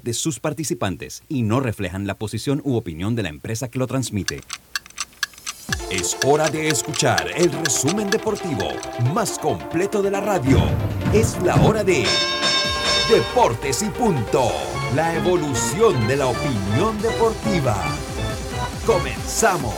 de sus participantes y no reflejan la posición u opinión de la empresa que lo transmite. Es hora de escuchar el resumen deportivo más completo de la radio. Es la hora de Deportes y Punto. La evolución de la opinión deportiva. Comenzamos.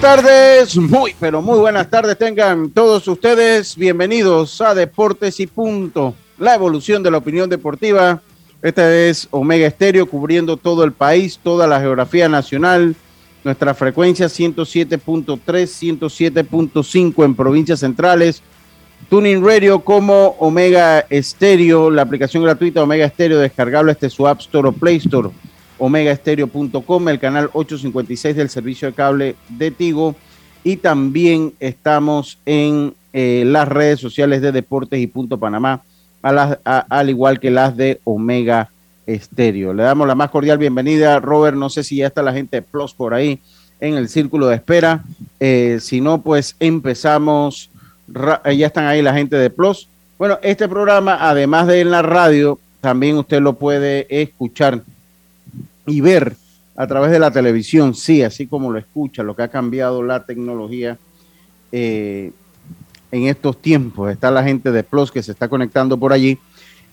Tardes, muy, pero muy buenas tardes tengan todos ustedes. Bienvenidos a Deportes y Punto, la evolución de la opinión deportiva. Esta es Omega Estéreo cubriendo todo el país, toda la geografía nacional. Nuestra frecuencia 107.3, 107.5 en provincias centrales. Tuning Radio como Omega Estéreo, la aplicación gratuita Omega Estéreo descargable este su App Store o Play Store omegaestereo.com, el canal 856 del servicio de cable de Tigo y también estamos en eh, las redes sociales de Deportes y Punto Panamá, al igual que las de Omega Estéreo. Le damos la más cordial bienvenida, Robert. No sé si ya está la gente de Plus por ahí en el círculo de espera. Eh, si no, pues empezamos. Eh, ya están ahí la gente de Plus. Bueno, este programa, además de en la radio, también usted lo puede escuchar y ver a través de la televisión, sí, así como lo escucha, lo que ha cambiado la tecnología eh, en estos tiempos. Está la gente de Plus que se está conectando por allí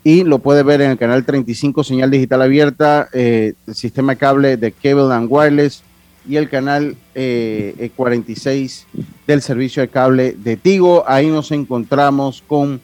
y lo puede ver en el canal 35, señal digital abierta, eh, el sistema cable de Cable and Wireless y el canal 46 eh, del servicio de cable de Tigo. Ahí nos encontramos con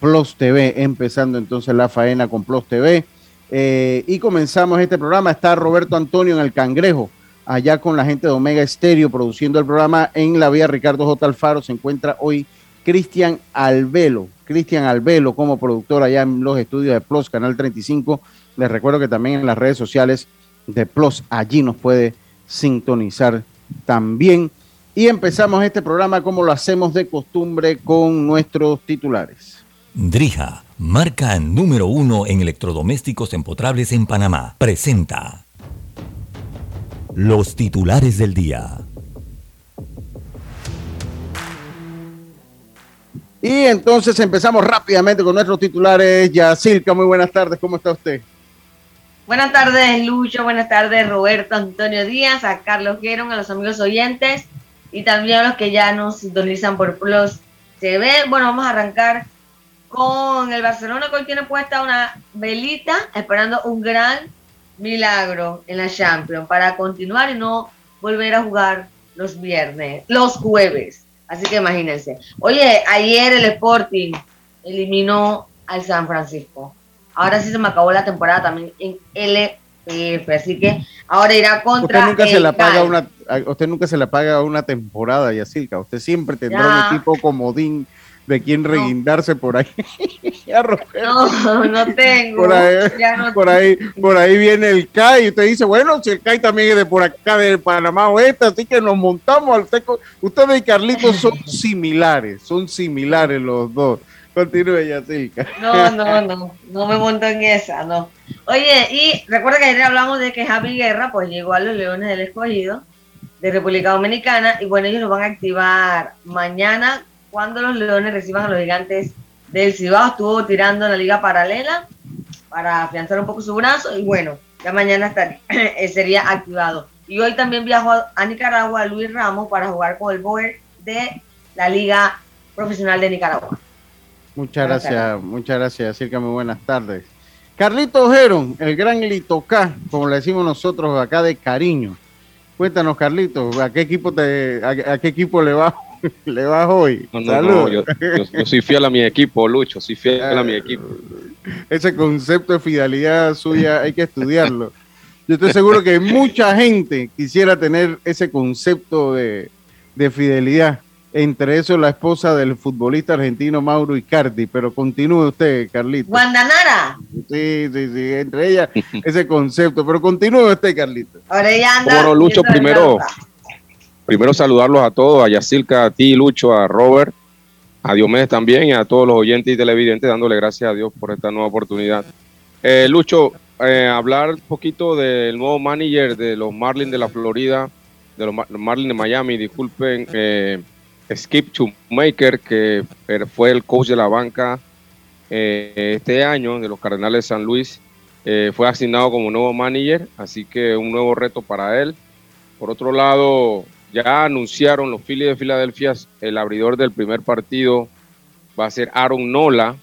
Plus TV, empezando entonces la faena con Plus TV. Eh, y comenzamos este programa. Está Roberto Antonio en el Cangrejo, allá con la gente de Omega Estéreo, produciendo el programa en la vía Ricardo J. Alfaro. Se encuentra hoy Cristian Albelo. Cristian Albelo como productor allá en los estudios de Plus, Canal 35. Les recuerdo que también en las redes sociales de Plus, allí nos puede sintonizar también. Y empezamos este programa como lo hacemos de costumbre con nuestros titulares. Drija marca número uno en electrodomésticos empotrables en Panamá, presenta los titulares del día. Y entonces empezamos rápidamente con nuestros titulares. Yacilca, muy buenas tardes, ¿cómo está usted? Buenas tardes, Lucho, buenas tardes, Roberto Antonio Díaz, a Carlos Guerón, a los amigos oyentes y también a los que ya nos sintonizan por Plus TV. Bueno, vamos a arrancar con el Barcelona que hoy tiene puesta una velita esperando un gran milagro en la Champions para continuar y no volver a jugar los viernes, los jueves. Así que imagínense. Oye, ayer el Sporting eliminó al San Francisco. Ahora sí se me acabó la temporada también en LPF, así que ahora irá contra. Usted nunca se la paga una, usted nunca se la paga una temporada, Yacilca. Usted siempre tendrá un equipo comodín de quién reguindarse por ahí. no, no tengo. Por ahí, por, ahí, viene el CAI y usted dice, bueno, si el CAI también es de por acá, de Panamá Oeste, así que nos montamos al seco. Ustedes y Carlitos son similares, son similares los dos. Continúe, Yacilca. No, no, no, no me monto en esa, no. Oye, y recuerda que ayer hablamos de que Javi Guerra, pues llegó a los Leones del Escogido de República Dominicana, y bueno, ellos lo van a activar mañana cuando los Leones reciban a los gigantes del Cibao. Estuvo tirando en la liga paralela para afianzar un poco su brazo y bueno, ya mañana eh, sería activado. Y hoy también viajó a Nicaragua Luis Ramos para jugar con el Boer de la Liga Profesional de Nicaragua. Muchas gracias, muchas gracias, que muy buenas tardes. Carlito Geron, el gran Litoca, como le decimos nosotros acá de cariño. Cuéntanos, Carlito, ¿a qué equipo te, a qué equipo le va Le bajo hoy. No, no, no, yo, soy fiel a mi equipo, Lucho, soy fiel a mi equipo. Ese concepto de fidelidad suya hay que estudiarlo. Yo estoy seguro que mucha gente quisiera tener ese concepto de, de fidelidad. Entre eso, la esposa del futbolista argentino Mauro Icardi. Pero continúe usted, Carlito. Guandanara. Sí, sí, sí. Entre ellas, ese concepto. Pero continúe usted, Carlito. Ahora ya anda. Bueno, Lucho, primero, primero saludarlos a todos, a Yacilca, a ti, Lucho, a Robert, a Diomedes también y a todos los oyentes y televidentes, dándole gracias a Dios por esta nueva oportunidad. Eh, Lucho, eh, hablar un poquito del nuevo manager de los Marlins de la Florida, de los Marlins de Miami, disculpen. Eh, Skip Shoemaker, que fue el coach de la banca eh, este año de los Cardenales de San Luis, fue asignado como nuevo manager, así que un nuevo reto para él. Por otro lado, ya anunciaron los Phillies de Filadelfia, el abridor del primer partido va a ser Aaron Nola,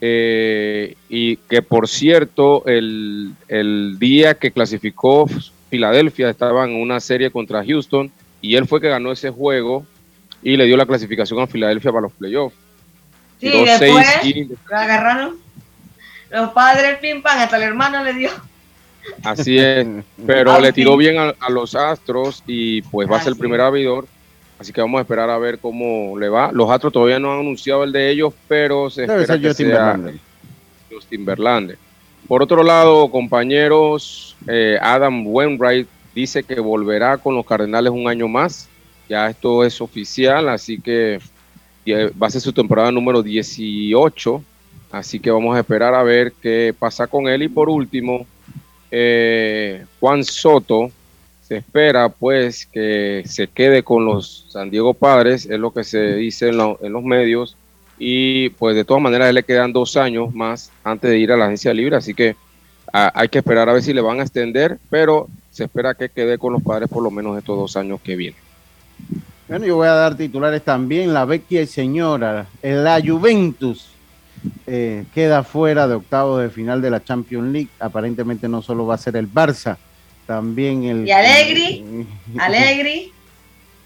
eh, y que por cierto, el, el día que clasificó Filadelfia estaba en una serie contra Houston y él fue que ganó ese juego y le dio la clasificación a Filadelfia para los playoffs. Sí, después lo agarraron los padres pim pam, hasta el hermano le dio. Así es, pero le tiró bien a, los Astros y pues va a ser el primer abridor. Así que vamos a esperar a ver cómo le va. Los Astros todavía no han anunciado el de ellos, pero se espera que Justin sea Justin Verlander. Por otro lado, compañeros, eh, Adam Wainwright dice que volverá con los Cardenales un año más. Ya esto es oficial, así que va a ser su temporada número 18. Así que vamos a esperar a ver qué pasa con él. Y por último, eh, Juan Soto se espera pues que se quede con los San Diego Padres, es lo que se dice en, los medios. Y pues de todas maneras le quedan dos años más antes de ir a la agencia libre. Así que hay que esperar a ver si le van a extender, pero se espera que quede con los padres por lo menos estos dos años que vienen. Bueno, yo voy a dar titulares también. La vecchia señora, la Juventus, eh, queda fuera de octavos de final de la Champions League. Aparentemente no solo va a ser el Barça, también el... Y Alegri, Alegri.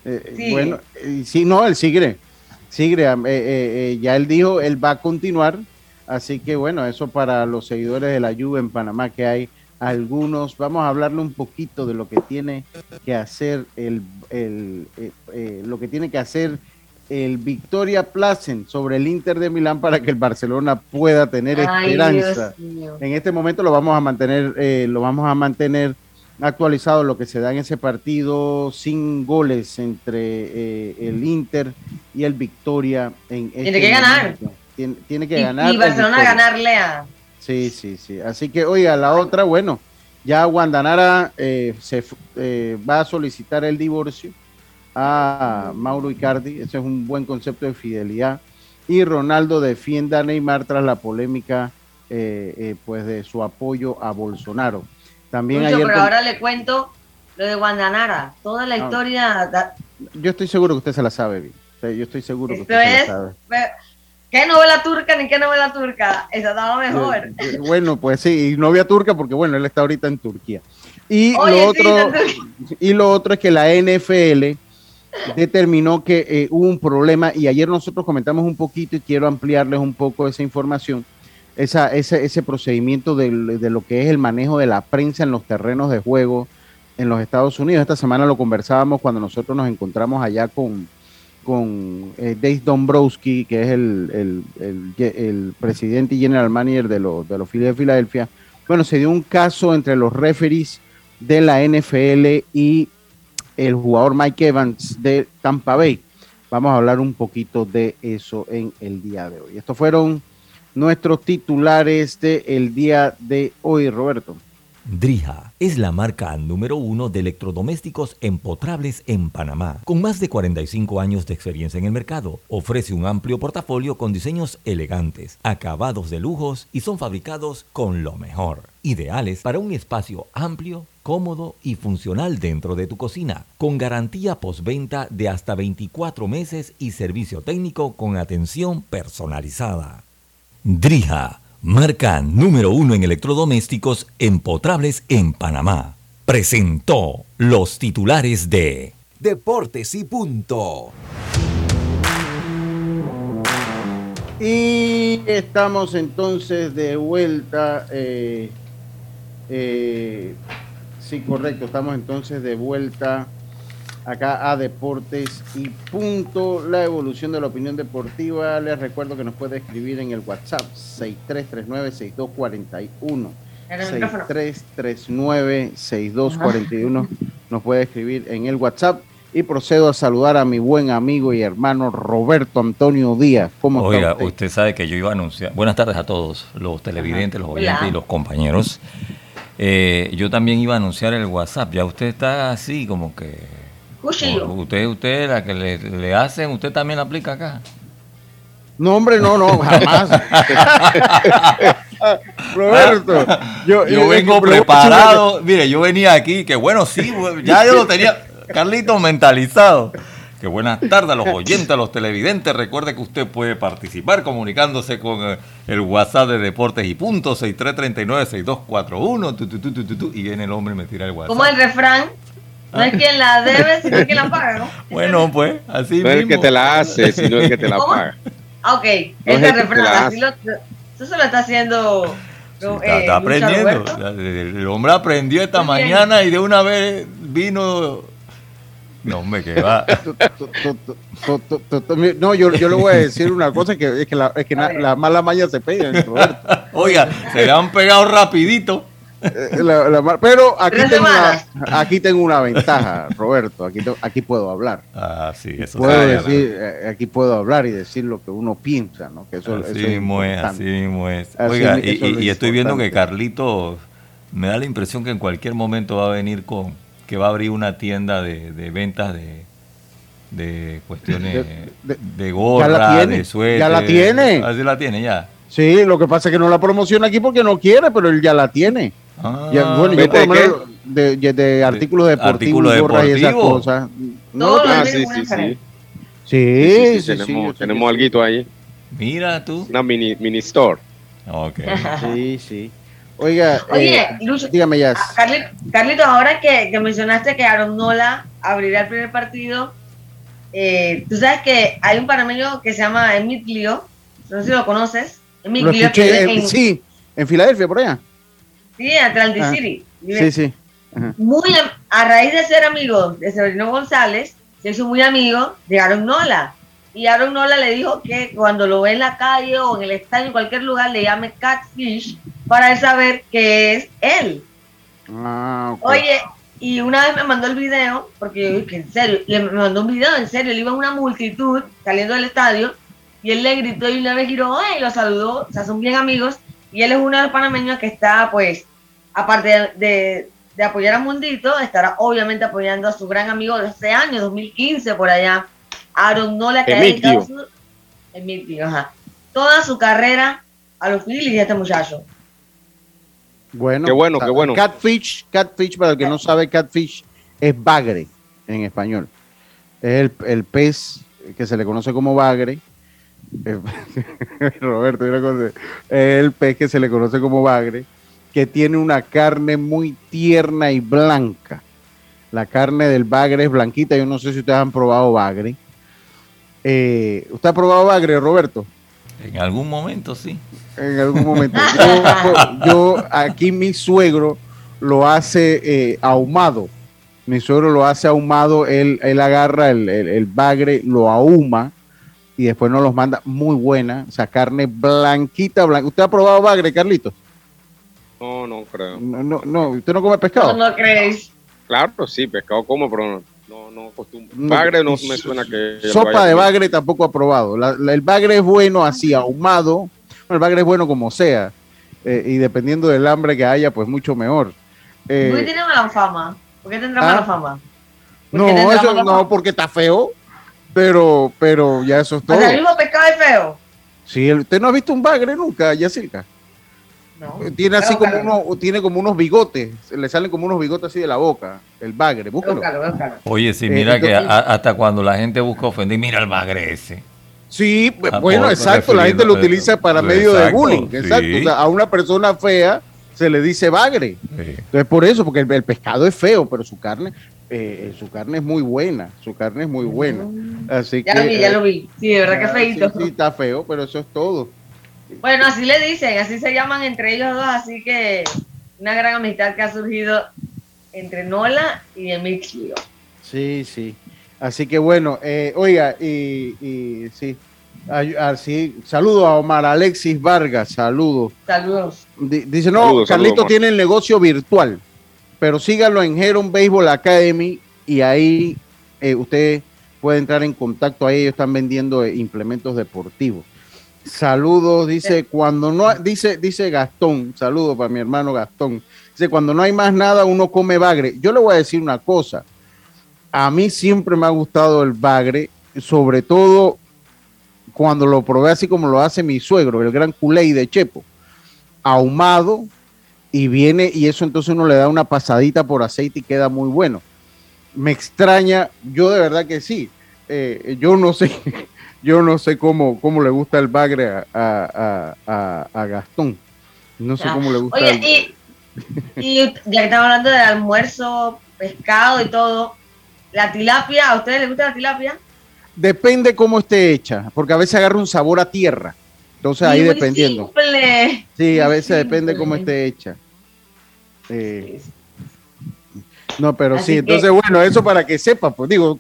Eh, sí. Bueno, sí, no, el Sigre. Sigre, eh, ya él dijo, él va a continuar. Así que bueno, eso para los seguidores de la Juve en Panamá que hay algunos. Vamos a hablarle un poquito de lo que tiene que hacer el, el eh, eh, lo que tiene que hacer el Victoria Placen sobre el Inter de Milán para que el Barcelona pueda tener esperanza. En este momento lo vamos a mantener, eh, lo vamos a mantener actualizado lo que se da en ese partido sin goles entre el Inter y el Victoria. En tiene este que ganar. Tiene, que ganar. Y Barcelona ganarle a Sí, sí, sí. Así que, oiga, la otra, bueno, ya Guandanara eh, se eh, va a solicitar el divorcio a Mauro Icardi. Ese es un buen concepto de fidelidad. Y Ronaldo defiende a Neymar tras la polémica eh, pues de su apoyo a Bolsonaro. También ayer pero ahora le cuento lo de Guandanara. Toda la historia. Yo estoy seguro que usted se la sabe bien. Yo estoy seguro que usted se la sabe. ¿Qué novela turca ni qué novela turca? Esa estaba mejor. Eh, eh, bueno, pues sí, y novia turca porque bueno, él está ahorita en Turquía. Y lo otro y lo otro es que la NFL determinó que eh, hubo un problema y ayer nosotros comentamos un poquito y quiero ampliarles un poco esa información, esa, ese, ese procedimiento de, de lo que es el manejo de la prensa en los terrenos de juego en los Estados Unidos. Esta semana lo conversábamos cuando nosotros nos encontramos allá con, con eh, Dave Dombrowski, que es el, el, presidente y general manager de, los de los Phillies de Filadelfia. Bueno, se dio un caso entre los referees de la NFL y el jugador Mike Evans de Tampa Bay. Vamos a hablar un poquito de eso en el día de hoy. Estos fueron nuestros titulares del el día de hoy, Roberto. Drija es la marca número uno de electrodomésticos empotrables en Panamá. Con más de 45 años de experiencia en el mercado, ofrece un amplio portafolio con diseños elegantes, acabados de lujos y son fabricados con lo mejor. Ideales para un espacio amplio, cómodo y funcional dentro de tu cocina, con garantía postventa de hasta 24 meses y servicio técnico con atención personalizada. Drija marca número uno en electrodomésticos empotrables en Panamá. Presentó los titulares de Deportes y Punto. Y estamos entonces de vuelta. Eh, eh, sí, correcto. Estamos entonces de vuelta acá a Deportes y punto. La evolución de la opinión deportiva. Les recuerdo que nos puede escribir en el WhatsApp 6339-6241. 6339-6241. Nos puede escribir en el WhatsApp y procedo a saludar a mi buen amigo y hermano Roberto Antonio Díaz. ¿Cómo Oiga, usted? sabe que yo iba a anunciar. Buenas tardes a todos, los televidentes, los oyentes y los compañeros. Eh, yo también iba a anunciar el WhatsApp. Ya usted está así como que. Usted, usted, la que le, hacen, usted también la aplica acá. No, hombre, no, no, jamás. Roberto, yo, yo vengo preparado. Mire, yo venía aquí, que bueno, sí, ya yo lo tenía. Carlito mentalizado. Que buenas tardes a los oyentes, a los televidentes. Recuerde que usted puede participar comunicándose con eh, el WhatsApp de Deportes y punto 6339-6241. Y viene el hombre y me tira el WhatsApp. Como el refrán, no es quien la debe, sino quien la paga, ¿no? Bueno, pues, así no es el que te la hace, sino el que te la paga. Ah, ok, es el refrán. Así lo, eso se lo está haciendo está, eh, aprendiendo. El hombre aprendió esta mañana y de una vez vino no, me queda. no, yo, yo le voy a decir una cosa: que es que la, es que la mala maña se pega. Oiga, se le han pegado rapidito. Eh, pero aquí tengo, una, aquí tengo una ventaja, Roberto. Aquí, aquí puedo hablar. Ah, sí, eso puedo decir, eh, Aquí puedo hablar y decir lo que uno piensa, ¿no? Que eso, así mismo es, así mismo es. Oiga, y, y estoy viendo que Carlito me da la impresión que en cualquier momento va a venir con que va a abrir una tienda de, de ventas de, de cuestiones de, gorra, de suéter. Ya la tiene. Así la tiene ya. Sí, lo que pasa es que no la promociona aquí porque no quiere, pero él ya la tiene. Ah, bueno, yo por lo menos de, de, artículos deportivos, gorras y esas cosas. No, ah, sí, sí, sí. Sí, sí, tenemos, tenemos algo ahí. Mira tú. Una mini, mini store. Ok. sí, sí. Oiga, Oye, eh, dígame ya. Carlitos, ahora que, mencionaste que Aaron Nola abrirá el primer partido, eh, tú sabes que hay un panameño que se llama Emilio, no sé si lo conoces. Emilio, sí, en Filadelfia, por allá. Sí, en Atlantic ah, City. Sí, sí. Muy, a raíz de ser amigo de Severino González, se hizo muy amigo de Aaron Nola. Y Aaron Nola le dijo que cuando lo ve en la calle o en el estadio, en cualquier lugar, le llame Catfish para saber que es él. Ah, Oye, y una vez me mandó el video, porque yo dije, en serio, le mandó un video, en serio, él iba en una multitud saliendo del estadio y él le gritó y una vez giró y lo saludó, o sea, son bien amigos y él es uno de los panameños que está, pues, aparte de, de apoyar a Mundito, estará obviamente apoyando a su gran amigo de hace años, 2015 por allá, Aaron Nola, que ha dedicado su, toda su carrera a los Phillies y a este muchacho. Bueno, qué bueno, qué bueno. Catfish, catfish, para el que no sabe, catfish es bagre en español. Es el, pez que se le conoce como bagre. Roberto, es el pez que se le conoce como bagre, que tiene una carne muy tierna y blanca. La carne del bagre es blanquita. Yo no sé si ustedes han probado bagre. Eh, ¿Usted ha probado bagre, Roberto? En algún momento, sí. En algún momento. Yo, aquí mi suegro lo hace eh, ahumado. Mi suegro lo hace ahumado. Él, él agarra el, bagre, lo ahuma y después nos los manda muy buena. O sea, carne blanquita, blanca. ¿Usted ha probado bagre, Carlitos? No, no creo. No, no, no. ¿Usted no come pescado? No, no creéis. Claro, sí, pescado como, pero no no, acostumbro. Bagre no me suena que. Sopa de bagre tampoco ha probado. el bagre es bueno así, ahumado. el bagre es bueno como sea. Eh, y dependiendo del hambre que haya, pues mucho mejor. Eh, ¿Por qué tiene mala fama? ¿Por qué tendrá mala ¿Ah? fama? no, eso no, porque está feo. Pero, pero ya eso es todo. el mismo pescado es feo. Sí, ¿usted no ha visto un bagre nunca, Yacirca? Tiene así como uno, tiene como unos bigotes, le salen como unos bigotes así de la boca, el bagre, búscalo. Oye, sí, mira eh, que hasta cuando la gente busca ofender, mira el bagre ese. Sí, ah, bueno, exacto, la gente lo utiliza para medio de bullying, exacto. a una persona fea se le dice bagre. Entonces por eso, porque el, pescado es feo, pero su carne, eh, su carne es muy buena, su carne es muy buena. Mm. Así ya que, lo vi, ya lo vi. Sí, de verdad que ah, feito. Sí, sí, está feo, pero eso es todo. Bueno, así le dicen, así se llaman entre ellos dos, así que una gran amistad que ha surgido entre Nola y Emilio. Sí, sí. Así que bueno, eh, oiga, y, y sí, así, saludo a Omar Alexis Vargas, saludos. Saludos. dice, no, Saludos, Carlito saludos, tiene el negocio virtual, pero síganlo en Heron Baseball Academy y ahí eh, usted puede entrar en contacto, ahí ellos están vendiendo eh, implementos deportivos. Saludos, dice, cuando no, dice, dice Gastón, saludos para mi hermano Gastón, dice, cuando no hay más nada, uno come bagre. Yo le voy a decir una cosa, a mí siempre me ha gustado el bagre, sobre todo cuando lo probé así como lo hace mi suegro, el gran culé de Chepo, ahumado y viene y eso entonces uno le da una pasadita por aceite y queda muy bueno. Me extraña, yo de verdad que sí, eh, yo no sé, yo no sé cómo, cómo le gusta el bagre a, a, a, a Gastón, no sé Ya. cómo le gusta. Oye, el- y, y ya que estamos hablando de almuerzo, pescado y todo, la tilapia, ¿a ustedes les gusta la tilapia? Depende cómo esté hecha, porque a veces agarra un sabor a tierra, entonces ahí muy dependiendo. simple. Sí, a veces depende cómo esté hecha. Eh, no, pero Así sí, que- entonces bueno, eso para que sepa, pues digo,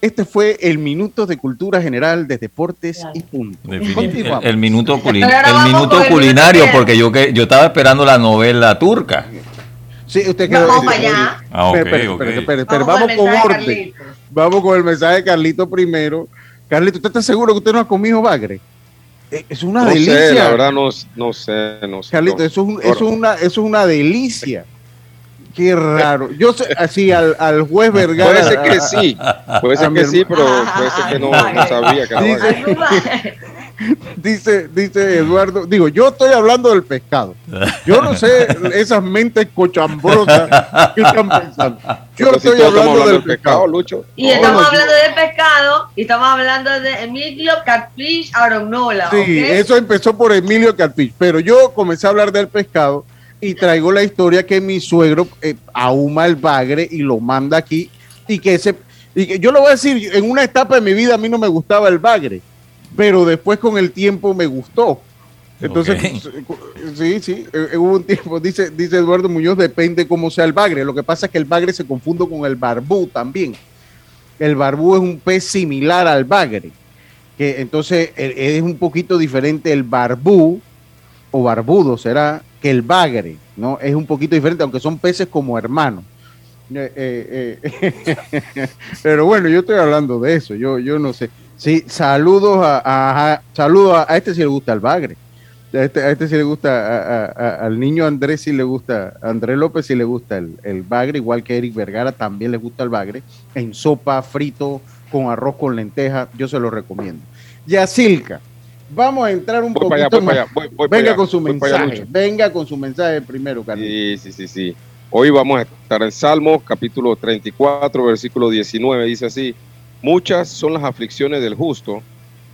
este fue el minuto de cultura general de deportes Claro. y punto. Definitivamente. Continuamos. El, el minuto, culin- Pero el minuto culinario, porque yo que yo estaba esperando la novela turca. Sí, usted quedó. Vamos para allá. Ah, ok, Espere, espere, ok. espere, espere, espere, Vamos vamos con con el mensaje de orden. Vamos con el mensaje de Carlito primero. Carlito, ¿usted está seguro que usted no ha comido bagre? Eh, Es una No delicia. sé, la verdad no, no sé, no sé. Carlito, no. eso es, un- eso es una, eso es una delicia. Qué raro. Yo sé, así al, al juez Vergara. Puede ser que sí, puede A ser que sí, pero puede ser que no, no sabía que Dice-. Dice, dice Eduardo, digo, yo estoy hablando del pescado. Yo no sé esas mentes cochambrosas que están pensando. Yo Entonces, estoy hablando del pescado, pescado. Lucho. Y estamos hablando del pescado y estamos hablando de Emilio Catfish Aronola. Sí, eso empezó por Emilio Catfish, pero yo comencé a hablar del pescado y traigo la historia que mi suegro eh, ahuma el bagre y lo manda aquí y que ese y que yo lo voy a decir, en una etapa de mi vida a mí no me gustaba el bagre, pero después con el tiempo me gustó. Entonces, Ok. sí, sí, eh, eh, hubo un tiempo, dice, dice Eduardo Muñoz, depende cómo sea el bagre. Lo que pasa es que el bagre se confunde con el barbú también. El barbú es un pez similar al bagre, que entonces eh, es un poquito diferente el barbú o barbudo será que el bagre, ¿no? Es un poquito diferente, aunque son peces como hermanos. Eh, eh, eh, Pero bueno, yo estoy hablando de eso, yo, yo no sé. Sí, saludos a, a- este si le gusta el bagre. A este, a este le gusta, al niño Andrés sí le gusta, Andrés López sí le gusta el, el bagre, igual que Eric Vergara también le gusta el bagre, en sopa, frito, con arroz con lenteja, yo se lo recomiendo. Yacilca, vamos a entrar un Voy allá, más. allá, Venga allá, con su mensaje, venga con su mensaje primero, Carlos. Sí, sí, sí, sí. Hoy vamos a estar en Salmos, capítulo 34, versículo 19. Dice así: Muchas son las aflicciones del justo,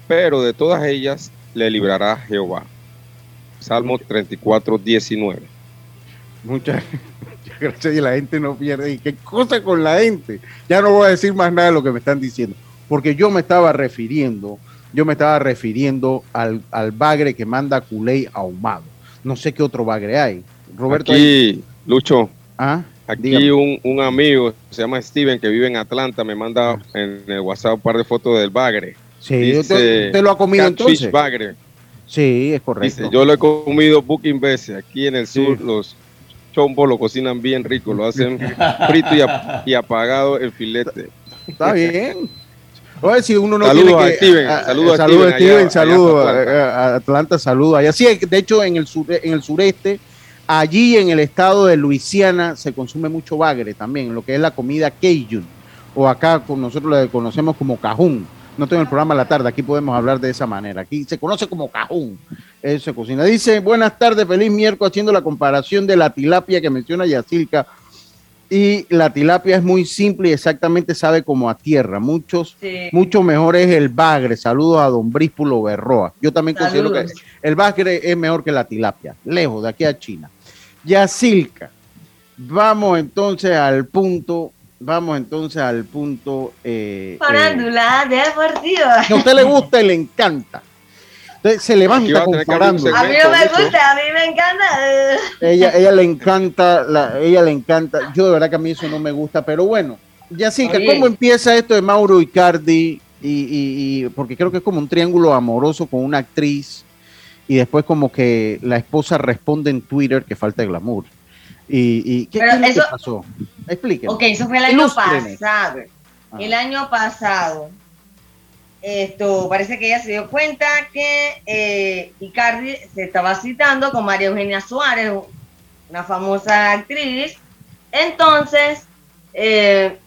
pero de todas ellas le librará Jehová. Salmos 34, 19. Muchas, muchas gracias y la gente no pierde. ¿Y qué cosa con la gente? Ya no voy a decir más nada de lo que me están diciendo, porque yo me estaba refiriendo, yo me estaba refiriendo al, al bagre que manda culey ahumado. No sé qué otro bagre hay. Roberto, hay- Aquí, Lucho, ¿Ah? aquí un, un amigo, se llama Steven, que vive en Atlanta, me manda en el WhatsApp un par de fotos del bagre. Sí, dice usted, usted lo ha comido entonces. bagre. Sí, es correcto. Dice, yo lo he comido booking veces. Aquí en el Sí. sur los chombos lo cocinan bien rico, lo hacen frito y, ap- y apagado el filete. Está bien. Oye, si uno no Saludos tiene a que- Steven, a- saludos a saludos Steven Steven, allá- saludos a, a Atlanta, saludos allá. Sí, de hecho en el sur, en el sureste, allí en el estado de Luisiana se consume mucho bagre también, lo que es la comida Cajun, o acá nosotros le conocemos como cajún. No tengo el programa a la tarde, aquí podemos hablar de esa manera. Aquí se conoce como cajún. Eso se cocina. Dice, buenas tardes, feliz miércoles, haciendo la comparación de la tilapia que menciona Yacilca. Y la tilapia es muy simple y exactamente sabe como a tierra. Muchos Sí. mucho mejor es el bagre. Saludos a don Bríspulo Berroa. Yo también considero que el bagre es mejor que la tilapia, lejos de aquí a China. Yacilca. Vamos entonces al punto vamos entonces al punto. Eh, Farándula eh, deportiva. Que a usted le gusta y le encanta. Entonces se levanta con farándula. A mí no me gusta, a mí me encanta. Ella, ella le encanta, la, ella le encanta. Yo de verdad que a mí eso no me gusta, pero bueno. Ya sí, que cómo empieza esto de Mauro Icardi y, y, porque creo que es como un triángulo amoroso con una actriz y después como que la esposa responde en Twitter que falta glamour. ¿Y, qué, pasó? Explíqueme. Ok, eso fue el año pasado. El año pasado. Esto, parece que ella se dio cuenta que eh, Icardi se estaba citando con María Eugenia Suárez, una famosa actriz. Entonces, eh,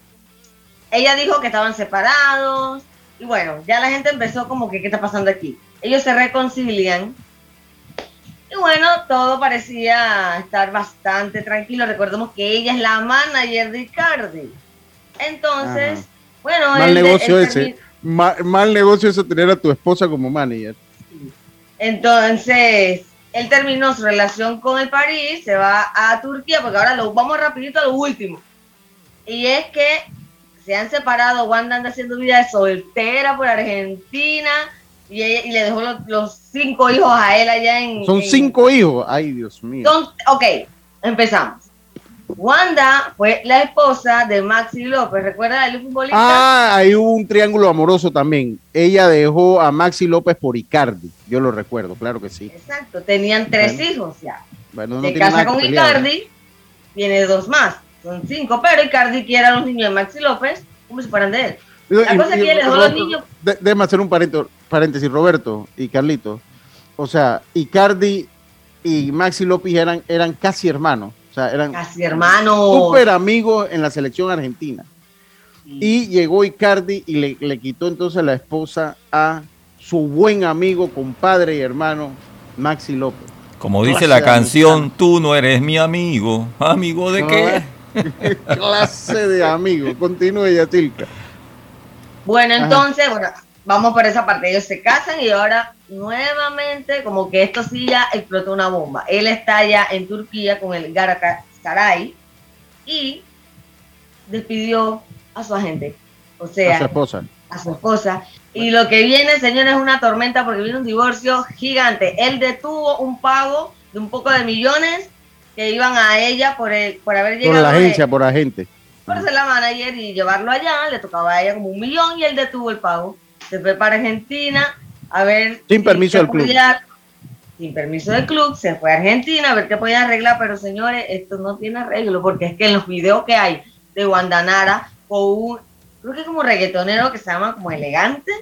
ella dijo que estaban separados, y bueno, ya la gente empezó como que, ¿qué está pasando aquí? Ellos se reconcilian. Y bueno, todo parecía estar bastante tranquilo. Recordemos que ella es la manager de Icardi. Entonces, bueno, mal negocio ese. Mal, negocio eso tener a tu esposa como manager. Entonces, él terminó su relación con el París, se va a Turquía, porque ahora lo vamos rapidito a lo último. Y es que se han separado, Wanda anda haciendo vida de soltera por Argentina y, le dejó los, cinco hijos a él allá en... Son cinco hijos, ay Dios mío. ok, empezamos. Wanda fue la esposa de Maxi López, ¿recuerda el futbolista? Ah, hay un triángulo amoroso también. Ella dejó a Maxi López por Icardi, yo lo recuerdo, claro que sí. Exacto, tenían tres hijos ya. Bueno, no Se casa con Icardi, tiene dos más son cinco, pero Icardi quiere a los niños de Maxi López como si fueran de él. La cosa que a los niños. déjame hacer un paréntesis, Roberto y Carlito. O sea, Icardi y Maxi López eran, eran casi hermanos. O sea, eran casi hermanos. Súper amigos en la selección argentina. Y llegó Icardi y le, le quitó entonces la esposa a su buen amigo, compadre y hermano, Maxi López. Como dice la canción, tú no eres mi amigo. ¿Amigo de qué? clase de amigo. Continúe, Yatilka. Bueno, entonces, bueno, vamos por esa parte. Ellos se casan y ahora nuevamente, como que esto sí ya explotó una bomba. Él está ya en Turquía con el Saray y despidió a su agente. O sea, a su esposa. A su esposa. Y lo que viene, señores, es una tormenta porque viene un divorcio gigante. Él detuvo un pago de un poco de millones que iban a ella por, el, por haber llegado. Por la agencia, por agente. Por ser la manager y llevarlo allá, le tocaba a ella como un millón y él detuvo el pago. Se fue para Argentina a ver. Sin permiso del club. sin permiso del club, se fue a Argentina a ver qué podía arreglar, pero señores, esto no tiene arreglo porque es que en los videos que hay de Guandanara o un, creo que es como reggaetonero que se llama como elegante,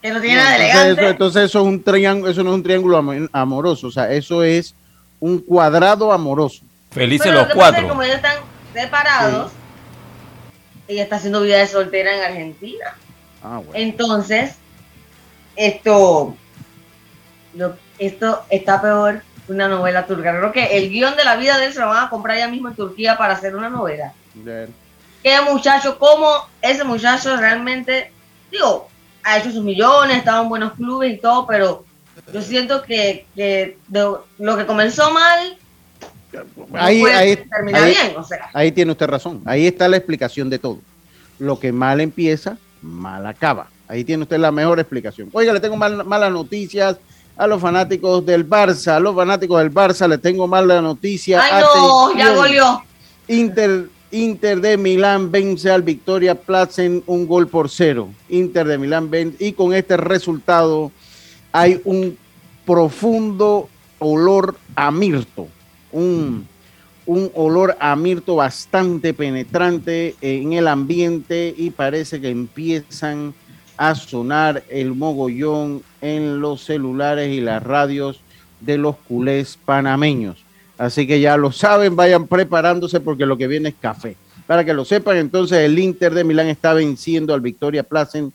que no tiene nada de elegante. entonces eso, es un triángulo, eso no es un triángulo amoroso, o sea, eso es un cuadrado amoroso. Felices los cuatro. como ellos están separados, ella está haciendo vida de soltera en Argentina. Ah, Entonces, esto, esto está peor que una novela turca. Creo que el guion de la vida de él se lo van a comprar ya mismo en Turquía para hacer una novela. Bien. Qué muchacho, cómo ese muchacho realmente, digo, ha hecho sus millones, estaba en buenos clubes y todo, pero yo siento que, lo que comenzó mal ahí, ahí, termina bien. ahí tiene usted razón. Ahí está la explicación de todo. Lo que mal empieza, mal acaba. Ahí tiene usted la mejor explicación. Oiga, le tengo malas noticias a los fanáticos del Barça. A los fanáticos del Barça le tengo mala noticia. Ay, no, ya goleó. Inter, Inter de Milán vence al Victoria Platzen un gol por cero. Inter de Milán vence y con este resultado hay un profundo olor a mirto, un, olor a mirto bastante penetrante en el ambiente y parece que empiezan a sonar el mogollón en los celulares y las radios de los culés panameños. Así que ya lo saben, vayan preparándose porque lo que viene es café. Para que lo sepan, entonces el Inter de Milán está venciendo al Victoria Placen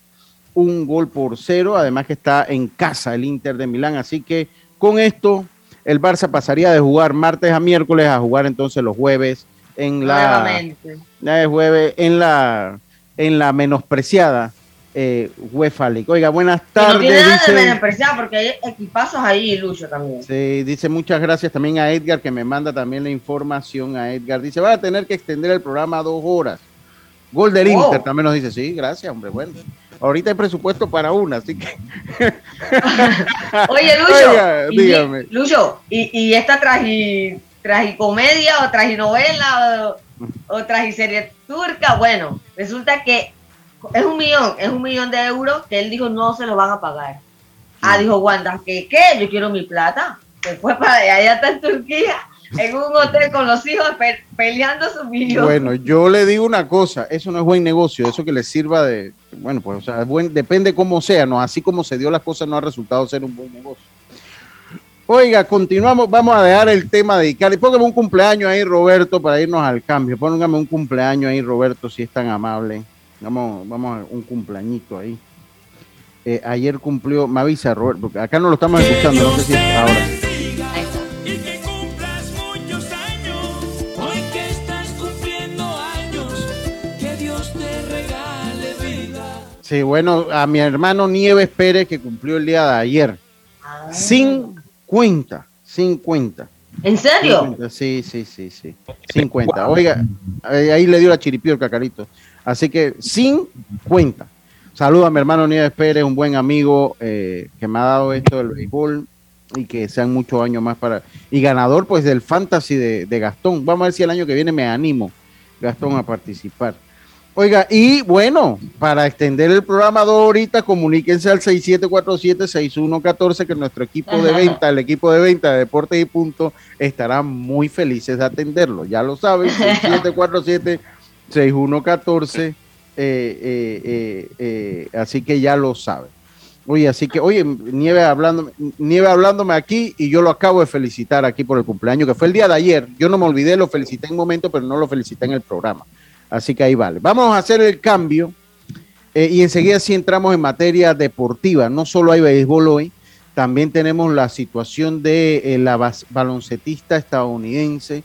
un gol por cero, además que está en casa el Inter de Milán, así que con esto el Barça pasaría de jugar martes a miércoles a jugar entonces los jueves en la jueves en la en la menospreciada eh, UEFA League. Oiga, buenas tardes. No tiene nada de menospreciada porque hay equipazos ahí, Lucho también. Sí, dice muchas gracias también a Edgar que me manda también la información a Edgar. Dice, va a tener que extender el programa a dos horas Gol del oh. Inter también nos dice, sí, gracias, hombre, bueno. Ahorita hay presupuesto para una, así que. Oye, Lucho. dígame. Lucho, ¿y, y esta tragi, tragicomedia o traginovela o, o tragiserie turca? Bueno, resulta que es un millón, es un millón de euros que él dijo no se lo van a pagar. Ah, dijo Wanda, ¿qué qué? Yo quiero mi plata. Después para allá, allá está en Turquía en un hotel con los hijos peleando su millón. Bueno, yo le digo una cosa, eso no es buen negocio, eso que le sirva de, bueno, pues, o sea, buen, depende cómo sea, ¿no? Así como se dio las cosas, no ha resultado ser un buen negocio. Oiga, continuamos, vamos a dejar el tema de Icali. Póngame un cumpleaños ahí, Roberto, para irnos al cambio. Póngame un cumpleaños ahí, Roberto, si es tan amable. Vamos, vamos a un cumpleañito ahí. Eh, ayer cumplió, me avisa Roberto, porque acá no lo estamos escuchando, no sé si ahora. Sí, bueno, a mi hermano Nieves Pérez que cumplió el día de ayer. Sin cuenta, sin cuenta. ¿En serio? sí, sí, sí, sí. 50. Oiga, ahí le dio la chiripio el cacarito. Así que sin cuenta. Saludos a mi hermano Nieves Pérez, un buen amigo eh, que me ha dado esto del béisbol y que sean muchos años más para... Y ganador pues del fantasy de, de Gastón. Vamos a ver si el año que viene me animo, Gastón, a participar. Oiga, y bueno, para extender el programa dos horitas, comuníquense al 6747-6114, que nuestro equipo de venta, el equipo de venta de Deportes y Punto, estará muy felices de atenderlo. Ya lo saben, 6747-6114, eh, eh, eh, eh, así que ya lo saben. Oye, así que, oye, Nieve hablando, Nieve hablándome aquí y yo lo acabo de felicitar aquí por el cumpleaños, que fue el día de ayer. Yo no me olvidé, lo felicité en un momento, pero no lo felicité en el programa. Así que ahí vale. Vamos a hacer el cambio eh, y enseguida sí entramos en materia deportiva. No solo hay béisbol hoy, también tenemos la situación de eh, la baloncetista estadounidense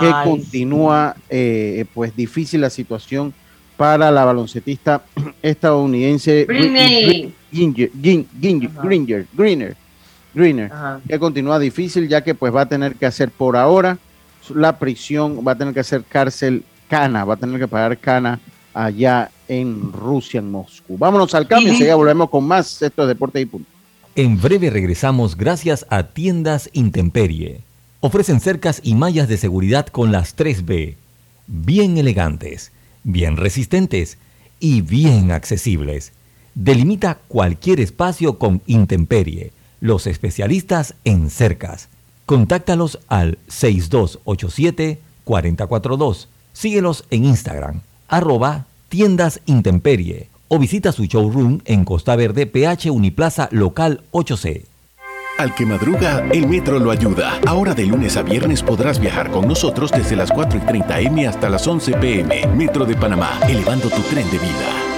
que continúa eh, pues difícil la situación para la baloncetista estadounidense Ginger, Ginger, Greener, Greener, que continúa difícil ya que pues va a tener que hacer por ahora la prisión, va a tener que hacer cárcel Cana, va a tener que pagar Cana allá en Rusia, en Moscú. Vámonos al cambio y ya volvemos con más estos deportes y punto. En breve regresamos gracias a Tiendas Intemperie. Ofrecen cercas y mallas de seguridad con las 3B. Bien elegantes, bien resistentes y bien accesibles. Delimita cualquier espacio con Intemperie, los especialistas en cercas. Contáctalos al 6287 442 Síguelos en Instagram, arroba tiendas intemperie o visita su showroom en Costa Verde, PH Uniplaza Local 8C. Al que madruga, el metro lo ayuda. Ahora de lunes a viernes podrás viajar con nosotros desde las 4 y 30 M hasta las 11 PM. Metro de Panamá, elevando tu tren de vida.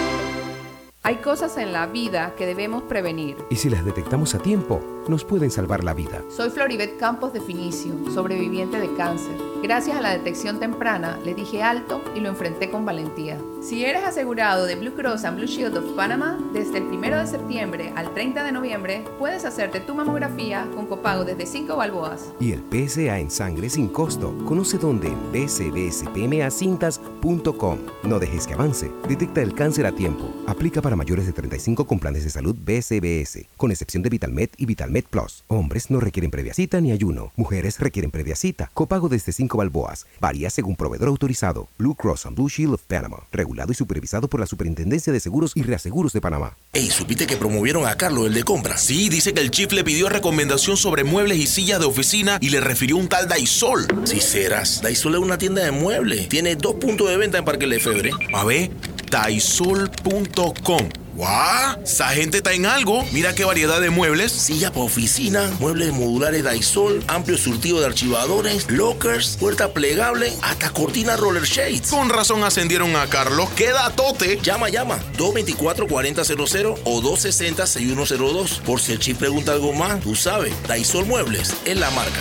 Hay cosas en la vida que debemos prevenir. Y si las detectamos a tiempo, nos pueden salvar la vida. Soy Floribet Campos de Finicio, sobreviviente de cáncer. Gracias a la detección temprana, le dije alto y lo enfrenté con valentía. Si eres asegurado de Blue Cross and Blue Shield of Panama, desde el 1 de septiembre al 30 de noviembre, puedes hacerte tu mamografía con copago desde 5 balboas. Y el PSA en sangre sin costo. Conoce dónde en bcbspmacintas.com. No dejes que avance. Detecta el cáncer a tiempo. Aplica para mayores de 35 con planes de salud BCBS, con excepción de VitalMed y VitalMed Plus. Hombres no requieren previa cita ni ayuno. Mujeres requieren previa cita. Copago desde 5 balboas. Varía según proveedor autorizado. Blue Cross and Blue Shield of Panama. Regulado y supervisado por la Superintendencia de Seguros y Reaseguros de Panamá. Ey, ¿supiste que promovieron a Carlos, el de compra? Sí, dice que el chief le pidió recomendación sobre muebles y sillas de oficina y le refirió un tal Daisol. Si serás, Daisol es una tienda de muebles. Tiene dos puntos de venta en Parque Lefebvre. A ver, daisol.com. ¡Guau! Esa gente está en algo. Mira qué variedad de muebles. Silla para oficina, muebles modulares Daisol, amplio surtido de archivadores, lockers, puerta plegable, hasta cortina roller shades. Con razón ascendieron a Carlos. ¡Queda tote! Llama, llama. 224-4000 o 260-6102. Por si el chip pregunta algo más, tú sabes. Daisol Muebles es la marca.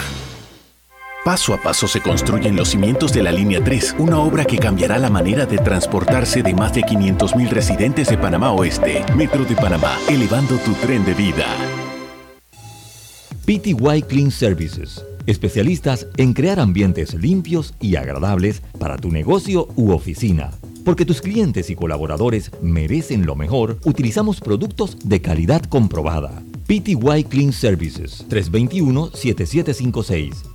Paso a paso se construyen los cimientos de la Línea 3, una obra que cambiará la manera de transportarse de más de 500.000 residentes de Panamá Oeste. Metro de Panamá, elevando tu tren de vida. PTY Clean Services, especialistas en crear ambientes limpios y agradables para tu negocio u oficina Porque tus clientes y colaboradores merecen lo mejor, utilizamos productos de calidad comprobada. PTY Clean Services 321-7756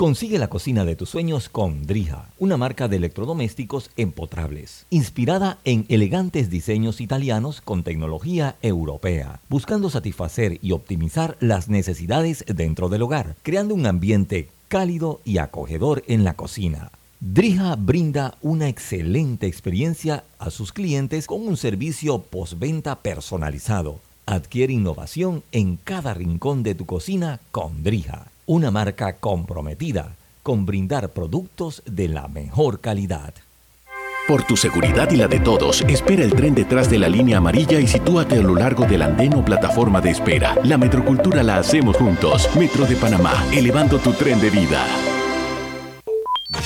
Consigue la cocina de tus sueños con Drija, una marca de electrodomésticos empotrables, inspirada en elegantes diseños italianos con tecnología europea, buscando satisfacer y optimizar las necesidades dentro del hogar, creando un ambiente cálido y acogedor en la cocina. Drija brinda una excelente experiencia a sus clientes con un servicio postventa personalizado. Adquiere innovación en cada rincón de tu cocina con Drija una marca comprometida con brindar productos de la mejor calidad. Por tu seguridad y la de todos, espera el tren detrás de la línea amarilla y sitúate a lo largo del andén o plataforma de espera. La metrocultura la hacemos juntos. Metro de Panamá, elevando tu tren de vida.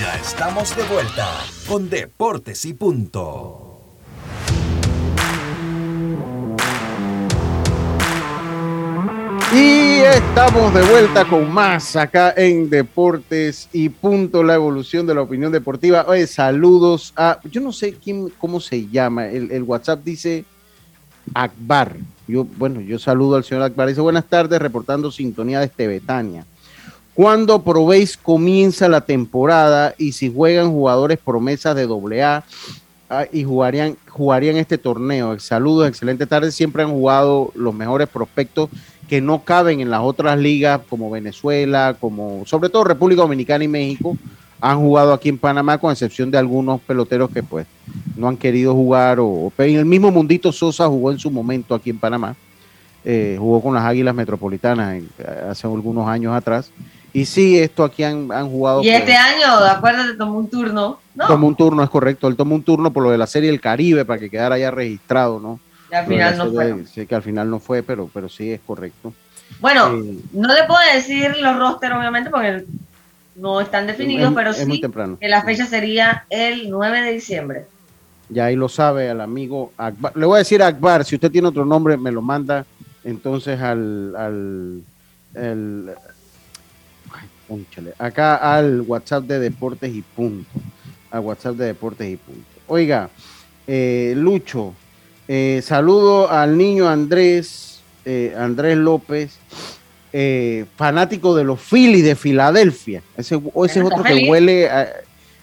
Ya estamos de vuelta con Deportes y Punto. Y estamos de vuelta con más acá en Deportes y Punto, la evolución de la opinión deportiva. Oye, saludos a, yo no sé quién, cómo se llama, el, WhatsApp dice Akbar. Yo, bueno, yo saludo al señor Akbar. Dice, buenas tardes, reportando sintonía desde Betania. ¿Cuándo probéis comienza la temporada y si juegan jugadores promesas de AA ah, y jugarían, jugarían este torneo? Saludos, excelente tarde. Siempre han jugado los mejores prospectos que no caben en las otras ligas como Venezuela, como sobre todo República Dominicana y México, han jugado aquí en Panamá, con excepción de algunos peloteros que pues no han querido jugar. O, en el mismo Mundito Sosa jugó en su momento aquí en Panamá, eh, jugó con las Águilas Metropolitanas hace algunos años atrás. Y sí, esto aquí han, jugado. Y este año, acuérdate, tomó un turno. ¿no? Tomó un turno, es correcto. Él tomó un turno por lo de la Serie del Caribe para que quedara ya registrado, ¿no? Al final no fue. Sí, que al final no fue, pero, pero sí es correcto. Bueno, no le puedo decir los roster, obviamente, porque no están definidos, pero sí que la fecha sería el 9 de diciembre. Ya ahí lo sabe el amigo Akbar. Le voy a decir a Akbar, si usted tiene otro nombre, me lo manda entonces al, al acá al WhatsApp de Deportes y Punto. Al WhatsApp de Deportes y Punto. Oiga, eh, Lucho, eh, saludo al niño Andrés, eh, Andrés López, eh, fanático de los Phillies de Filadelfia. Ese, ese es otro que huele a,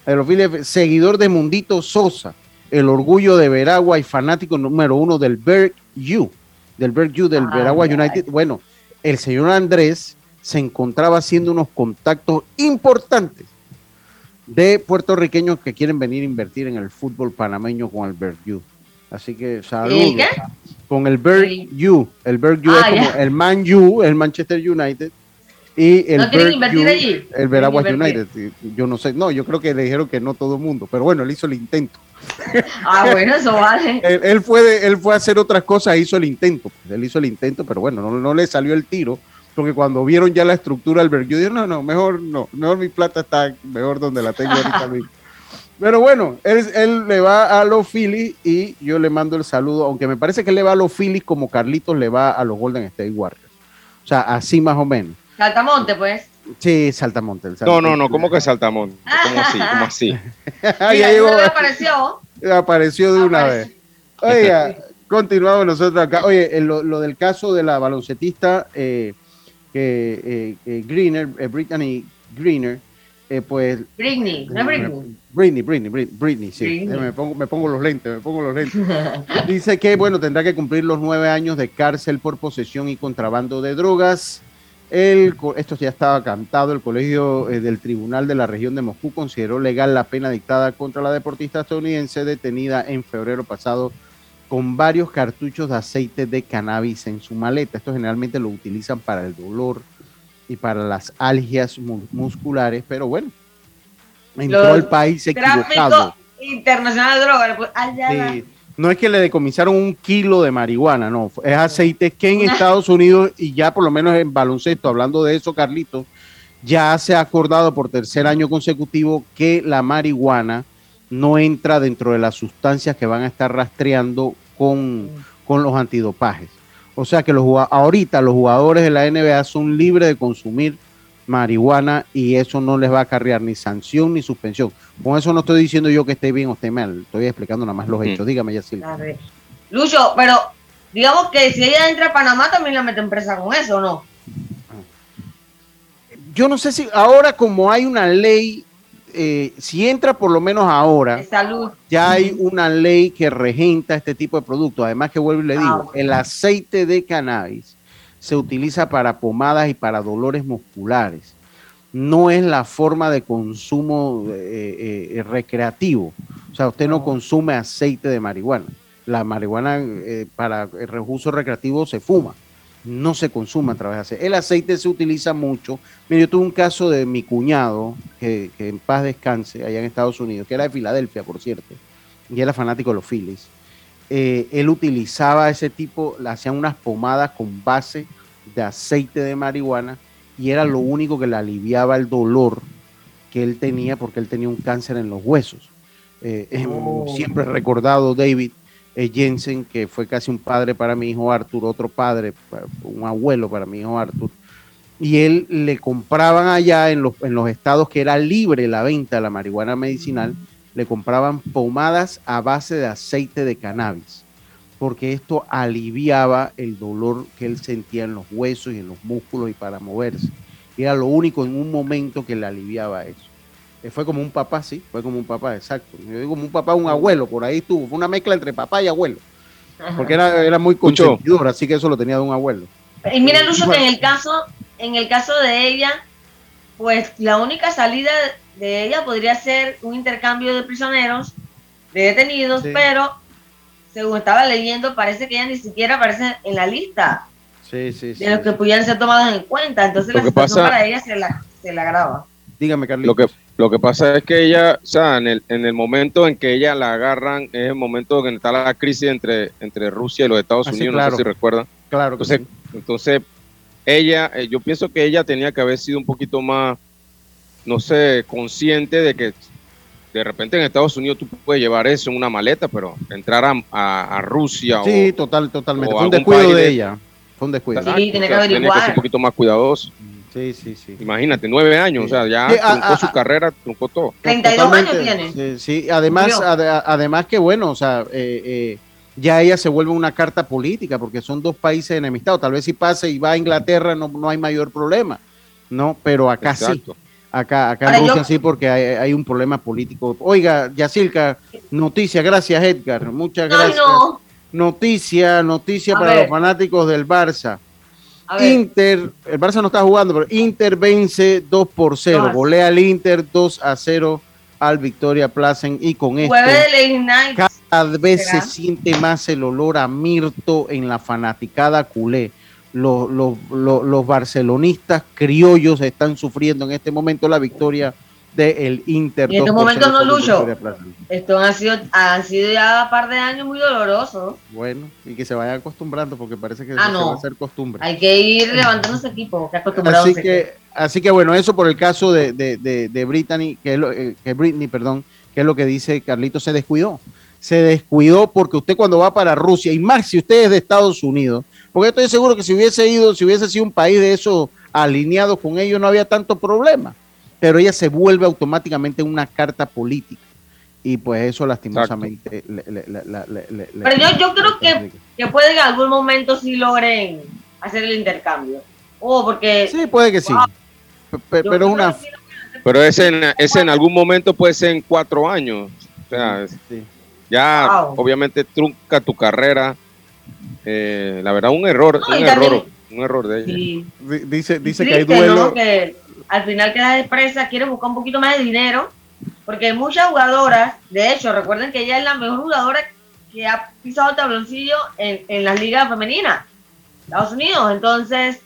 los Phillies, seguidor de Mundito Sosa, el orgullo de Veragua y fanático número uno del Berg U, del Berg U, del Veragua United. Bueno, el señor Andrés se encontraba haciendo unos contactos importantes de puertorriqueños que quieren venir a invertir en el fútbol panameño con el Berg U. Así que saludos. Con el Berg U. El Berg U es ah, como el Man U, el Manchester United. Y el ¿No U, allí? el Veraguas United. Yo no sé, no, yo creo que le dijeron que no todo el mundo, pero bueno, él hizo el intento. Ah, bueno, eso vale. él, fue él fue a hacer otras cosas, hizo el intento. Pues, él hizo el intento, pero bueno, no, no le salió el tiro, porque cuando vieron ya la estructura del Berg U, dijeron, no, no, mejor no, mejor mi plata está mejor donde la tengo ahorita mismo. Pero bueno, él, le va a los Phillies y yo le mando el saludo, aunque me parece que le va a los Phillies como Carlitos le va a los Golden State Warriors. O sea, así más o menos. Saltamonte, pues. Sí, Saltamonte. No, no, no, ¿cómo que Saltamonte? ¿Cómo así? ¿Cómo así? Ahí apareció. Apareció de una vez. Oiga, continuamos nosotros acá. Oye, lo, del caso de la baloncetista eh, que eh, Greener, eh, Brittany Greener, eh, pues... Britney, no Britney. Britney, Britney, Britney, sí. Me, pongo, me pongo los lentes, me pongo los lentes. Dice que, bueno, tendrá que cumplir los nueve años de cárcel por posesión y contrabando de drogas. El, esto ya estaba cantado, el Colegio eh, del Tribunal de la Región de Moscú consideró legal la pena dictada contra la deportista estadounidense detenida en febrero pasado con varios cartuchos de aceite de cannabis en su maleta. Esto generalmente lo utilizan para el dolor, y para las algias musculares, pero bueno, entró al país equivocado. Internacional de drogas. Pues, no es que le decomisaron un kilo de marihuana, no, es aceite que en Estados Unidos y ya por lo menos en baloncesto, hablando de eso, Carlito, ya se ha acordado por tercer año consecutivo que la marihuana no entra dentro de las sustancias que van a estar rastreando con, con los antidopajes. O sea que los, ahorita los jugadores de la NBA son libres de consumir marihuana y eso no les va a acarrear ni sanción ni suspensión. Con eso no estoy diciendo yo que esté bien o esté mal, estoy explicando nada más los hechos. Dígame, Yacil. Lucho, pero digamos que si ella entra a Panamá también la meten presa con eso, ¿no? Yo no sé si ahora como hay una ley eh, si entra por lo menos ahora, ya hay una ley que regenta este tipo de productos. Además que vuelvo y le ah, digo, el aceite de cannabis se utiliza para pomadas y para dolores musculares. No es la forma de consumo eh, eh, recreativo. O sea, usted no consume aceite de marihuana. La marihuana para el uso recreativo se fuma no se consume a través de aceite. El aceite se utiliza mucho. Mira, yo tuve un caso de mi cuñado, que, en paz descanse, allá en Estados Unidos, que era de Filadelfia, por cierto, y era fanático de los Phillies. Eh, él utilizaba ese tipo, hacían unas pomadas con base de aceite de marihuana y era lo único que le aliviaba el dolor que él tenía porque él tenía un cáncer en los huesos. Eh, oh. Siempre recordado, David, eh, Jensen, que fue casi un padre para mi hijo Arthur, otro padre, un abuelo para mi hijo Arthur. Y él le compraban allá en los, en los estados que era libre la venta de la marihuana medicinal, le compraban pomadas a base de aceite de cannabis, porque esto aliviaba el dolor que él sentía en los huesos y en los músculos y para moverse. era lo único en un momento que le aliviaba eso. Eh, fue como un papá, sí, fue como un papá, exacto. Yo digo como un papá, un abuelo, por ahí estuvo. Fue una mezcla entre papá y abuelo. Porque era, era muy consentidor, así que eso lo tenía de un abuelo. Y mira, Lucho, que en el caso, en el caso de ella, pues la única salida de ella podría ser un intercambio de prisioneros, de detenidos, pero según estaba leyendo, parece que ella ni siquiera aparece en la lista sí, sí, de los que pudieran ser tomados en cuenta. Entonces la situación para ella se la, se la agrava. Dígame, Carlos. Lo que, lo que pasa es que ella, o sea, en el, en el momento en que ella la agarran, es el momento en que está la crisis entre, entre Rusia y los Estados ah, Unidos, no sé si recuerdan. Claro. Entonces, entonces ella, eh, yo pienso que ella tenía que haber sido un poquito más, no sé, consciente de que de repente en Estados Unidos tú puedes llevar eso en una maleta, pero entrar a, a, Rusia sí, total, totalmente. Fue un descuido de, ella. Fue un descuido. Sí, tiene que averiguar. que ser un poquito más cuidadoso. Sí, sí, sí. Imagínate, nueve años, o sea, ya truncó su carrera, truncó todo. 32 años tiene. Sí, además, además que bueno, o sea, eh, eh, ya ella se vuelve una carta política porque son dos países enemistados. Tal vez si pase y va a Inglaterra no, no hay mayor problema, ¿no? Pero acá sí. Acá, acá en Rusia sí, porque hay, un problema político. Oiga, Yacilca, noticia, gracias Edgar, muchas gracias. Noticia, noticia para los fanáticos del Barça. Inter, el Barça no está jugando, pero Inter vence 2 por 0. Golea al Inter 2 a 0 al Victoria Placen y con esto cada vez se siente más el olor a mirto en la fanaticada culé. Los, los, los barcelonistas criollos están sufriendo en este momento la victoria del Inter. Y en este momento no, Lucho. Esto han sido, han sido ya un par de años muy dolorosos. Bueno, y que se vayan acostumbrando porque parece que ah, va a ser costumbre. Hay que ir levantando ese equipo, que Así que, así que bueno, eso por el caso de, de, de, Brittany, que es lo, eh, que Britney, perdón, que es lo que dice Carlito, se descuidó. Se descuidó porque usted cuando va para Rusia, y más si usted es de Estados Unidos, porque estoy seguro que si hubiese ido, si hubiese sido un país de eso alineado con ellos, no había tanto problema pero ella se vuelve automáticamente una carta política. Y pues eso lastimosamente... pero yo, yo creo que, que puede en algún momento sí logren hacer el intercambio. Oh, porque... Sí, puede que sí. pero una... Pero ese en, ese en algún momento puede ser en cuatro años. O sea, ya obviamente trunca tu carrera. Eh, la verdad, un error, un error, un error de ella. Dice, dice que hay duelo al final queda expresa, quiere buscar un poquito más de dinero, porque muchas jugadoras, de hecho, recuerden que ella es la mejor jugadora que ha pisado tabloncillo en, en las ligas femeninas, Estados Unidos. Entonces,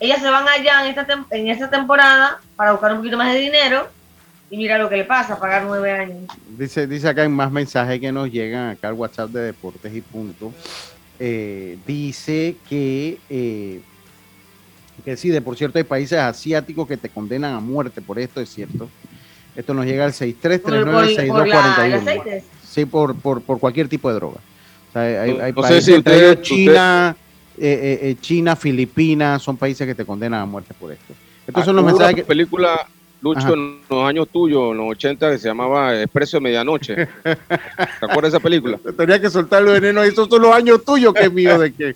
ellas se van allá en esta, en esta temporada para buscar un poquito más de dinero y mira lo que le pasa, pagar nueve años. Dice, dice acá hay más mensajes que nos llegan acá al WhatsApp de Deportes y Punto. Eh, dice que, eh, que sí, de por cierto hay países asiáticos que te condenan a muerte por esto, es cierto. Esto nos llega al 63396241. Sí, por, por, por cualquier tipo de droga. O sea, hay, hay países, si China, eh, eh, China, Filipinas, son países que te condenan a muerte por esto. Estos son los mensajes que... película Lucho, en los años tuyos, en los 80, que se llamaba Expreso de Medianoche. ¿Te acuerdas de esa película? Tenía que soltar los venenos. Esos son los años tuyos, que mío, de qué.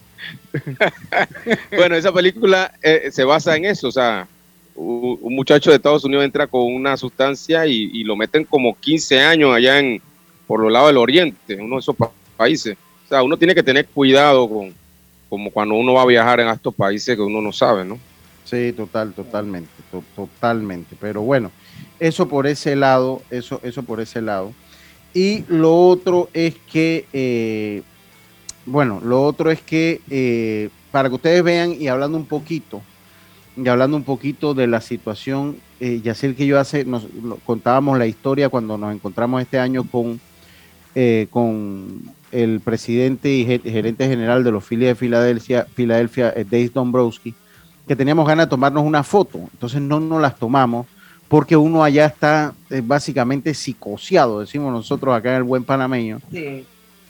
bueno, esa película eh, se basa en eso. O sea, un, muchacho de Estados Unidos entra con una sustancia y, lo meten como 15 años allá en por los lados del oriente, uno de esos países. O sea, uno tiene que tener cuidado con como cuando uno va a viajar en estos países que uno no sabe, ¿no? Sí, total, totalmente, totalmente. Pero bueno, eso por ese lado, eso, eso por ese lado. Y lo otro es que, eh, bueno, lo otro es que eh, para que ustedes vean y hablando un poquito, y hablando un poquito de la situación, eh, Yacir que yo hace, nos contábamos la historia cuando nos encontramos este año con, eh, con el presidente y gerente general de los Phillies de Filadelfia, Filadelfia Dave Dombrowski, que teníamos ganas de tomarnos una foto. Entonces no nos las tomamos porque uno allá está eh, básicamente psicoseado, decimos nosotros acá en el buen panameño.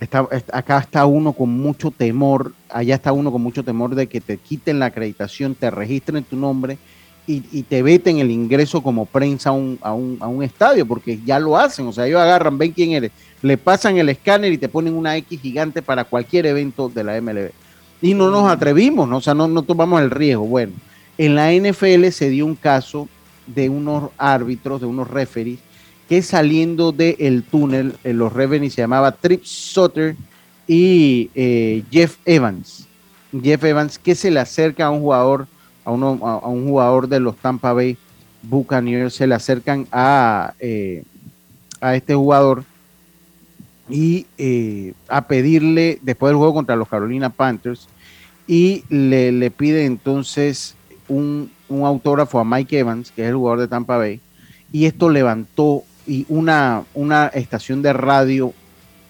Está, acá está uno con mucho temor, allá está uno con mucho temor de que te quiten la acreditación, te registren tu nombre y, te veten el ingreso como prensa a un, a, un, a un estadio, porque ya lo hacen, o sea, ellos agarran, ven quién eres, le pasan el escáner y te ponen una X gigante para cualquier evento de la MLB y no nos atrevimos, ¿no? o sea, no, no tomamos el riesgo. Bueno, en la NFL se dio un caso de unos árbitros, de unos referees, que saliendo del túnel, en los referees se llamaba Trip Sutter y eh, Jeff Evans. Jeff Evans, que se le acerca a un jugador, a, uno, a, un jugador de los Tampa Bay Buccaneers, se le acercan a, eh, a este jugador y eh, a pedirle, después del juego contra los Carolina Panthers, y le, le pide entonces un, autógrafo a Mike Evans, que es el jugador de Tampa Bay, y esto levantó y una, una estación de radio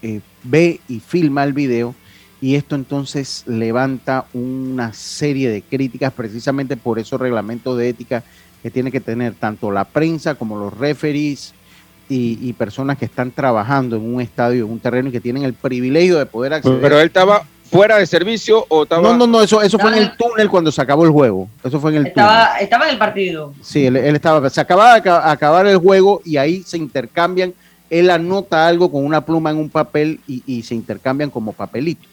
eh, ve y filma el video y esto entonces levanta una serie de críticas precisamente por esos reglamentos de ética que tiene que tener tanto la prensa como los referees y, y, personas que están trabajando en un estadio, en un terreno y que tienen el privilegio de poder acceder. Pero él estaba fuera de servicio o estaba... No, no, no, eso, eso fue en el túnel cuando se acabó el juego. Eso fue en el estaba, túnel. Estaba en el partido. Sí, él, estaba, se acababa de acabar el juego y ahí se intercambian, él anota algo con una pluma en un papel y, se intercambian como papelitos.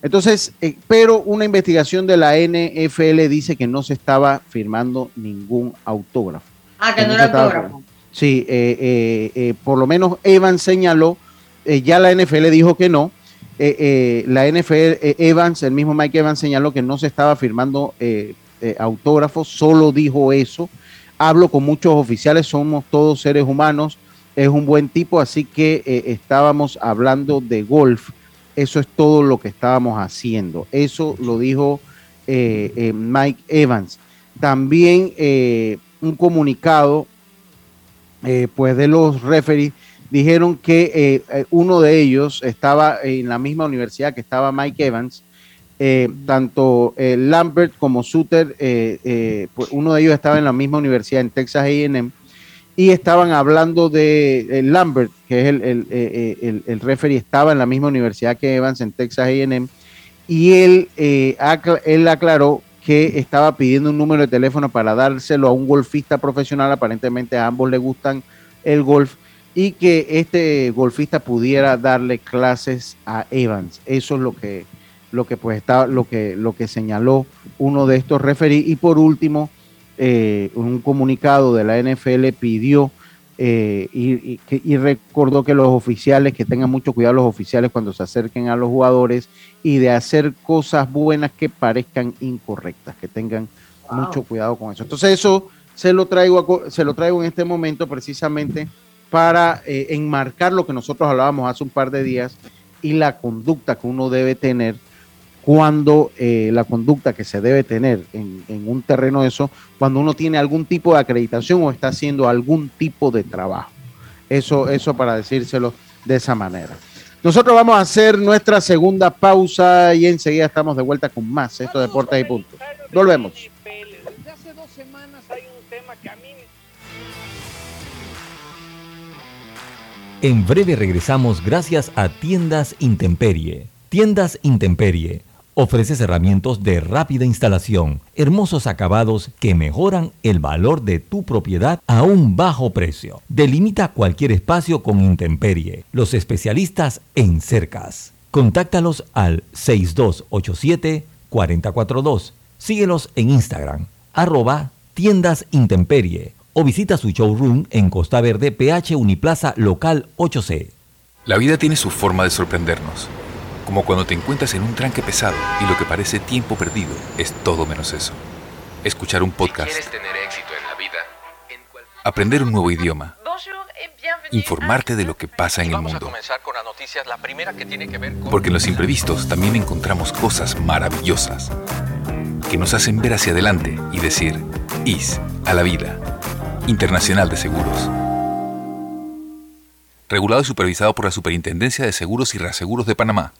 Entonces, eh, pero una investigación de la NFL dice que no se estaba firmando ningún autógrafo. Ah, que, no, era autógrafo. Sí, eh, eh, por lo menos Evan señaló, ya la NFL dijo que no, eh, eh, la NFL, eh, Evans, el mismo Mike Evans señaló que no se estaba firmando autógrafos, solo dijo eso. Hablo con muchos oficiales, somos todos seres humanos, es un buen tipo, así que estábamos hablando de golf. Eso es todo lo que estábamos haciendo. Eso lo dijo Mike Evans. También un comunicado pues de los referees dijeron que eh, eh, uno de ellos estaba en la misma universidad que estaba Mike Evans. Eh, tanto Lambert como Suter, pues uno de ellos estaba en la misma universidad en Texas AM y estaban hablando de Lambert, que es el, el, referee, estaba en la misma universidad que Evans en Texas AM y él, él aclaró que estaba pidiendo un número de teléfono para dárselo a un golfista profesional, aparentemente a ambos le gustan el golf y que este golfista pudiera darle clases a Evans. Eso es lo que, lo que pues está, lo que, lo que señaló uno de estos referees. Y por último, eh, un comunicado de la NFL pidió eh, y, y, recordó que los oficiales, que tengan mucho cuidado los oficiales cuando se acerquen a los jugadores y de hacer cosas buenas que parezcan incorrectas, que tengan mucho cuidado con eso. Entonces eso se lo traigo, se lo traigo en este momento precisamente para eh, enmarcar lo que nosotros hablábamos hace un par de días y la conducta que uno debe tener cuando eh, la conducta que se debe tener en, en, un terreno eso, cuando uno tiene algún tipo de acreditación o está haciendo algún tipo de trabajo. Eso, eso para decírselo de esa manera. Nosotros vamos a hacer nuestra segunda pausa y enseguida estamos de vuelta con más. Esto Deportes y Punto. Volvemos. En breve regresamos gracias a Tiendas Intemperie. Tiendas Intemperie Ofreces herramientas de rápida instalación, hermosos acabados que mejoran el valor de tu propiedad a un bajo precio. Delimita cualquier espacio con Intemperie, los especialistas en cercas. Contáctalos al 6287-442. Síguelos en Instagram, arroba tiendas Intemperie o visita su showroom en Costa Verde, PH Uniplaza Local 8C. La vida tiene su forma de sorprendernos como cuando te encuentras en un tranque pesado y lo que parece tiempo perdido es todo menos eso. Escuchar un podcast. Aprender un nuevo idioma. Informarte de lo que pasa en el mundo. Porque en los imprevistos también encontramos cosas maravillosas que nos hacen ver hacia adelante y decir, IS a la vida. Internacional de Seguros. Regulado y supervisado por la Superintendencia de Seguros y Reaseguros de Panamá.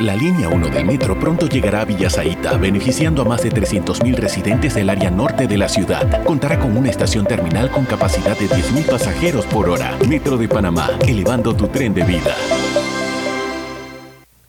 La línea 1 del metro pronto llegará a Villasaita, beneficiando a más de 300.000 residentes del área norte de la ciudad. Contará con una estación terminal con capacidad de 10.000 pasajeros por hora. Metro de Panamá, elevando tu tren de vida.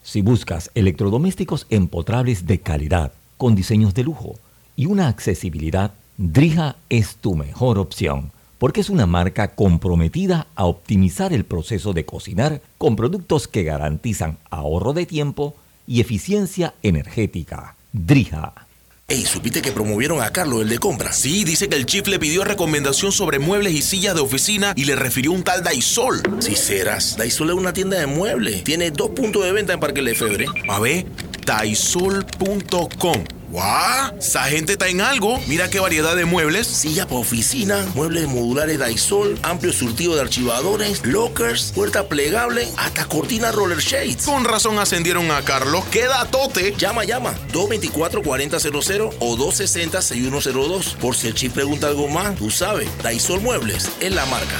Si buscas electrodomésticos empotrables de calidad, con diseños de lujo y una accesibilidad, Drija es tu mejor opción porque es una marca comprometida a optimizar el proceso de cocinar con productos que garantizan ahorro de tiempo y eficiencia energética. Drija. Ey, ¿supiste que promovieron a Carlos, el de compra? Sí, dice que el chief le pidió recomendación sobre muebles y sillas de oficina y le refirió un tal Daisol. Si serás, Daisol es una tienda de muebles. Tiene dos puntos de venta en Parque Lefebvre. A ver, daisol.com ¡Guau! Esa gente está en algo. Mira qué variedad de muebles. Silla para oficina, muebles modulares Daisol, amplio surtido de archivadores, lockers, puerta plegable, hasta cortina roller shades. Con razón ascendieron a Carlos. ¡Queda tote! Llama, llama. 224-4000 o 260-6102. Por si el chip pregunta algo más, tú sabes. Daisol Muebles es la marca.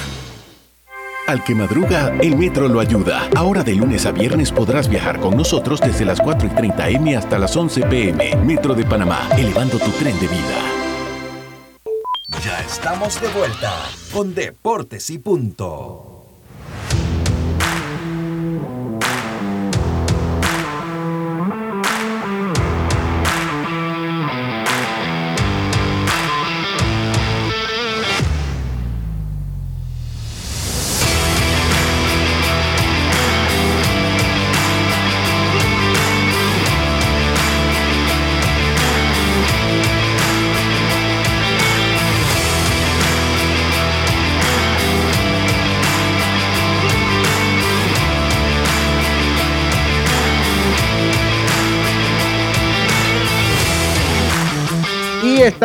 Al que madruga, el metro lo ayuda. Ahora de lunes a viernes podrás viajar con nosotros desde las 4 y 30 M hasta las 11 PM. Metro de Panamá, elevando tu tren de vida. Ya estamos de vuelta con Deportes y Punto.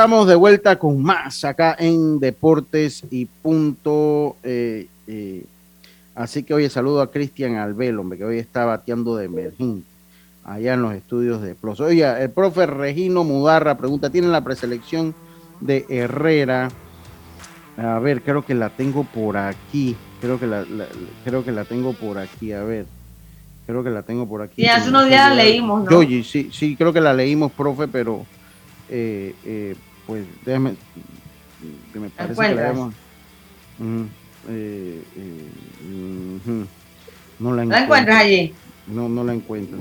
Estamos de vuelta con más acá en Deportes y Punto. Eh, eh, así que hoy saludo a Cristian Albel, hombre, que hoy está bateando de emergente allá en los estudios de Plus. Oye, el profe Regino Mudarra pregunta, ¿tienen la preselección de Herrera? A ver, creo que la tengo por aquí. Creo que la, creo que la tengo por aquí. A ver. Creo que la tengo por aquí. Y hace unos días la leímos, ¿no? Oye, sí, sí, creo que la leímos, profe, pero eh, eh, pues déjame, que me parece que la hemos, eh, eh, no la, encuentras allí? No, no la encuentro.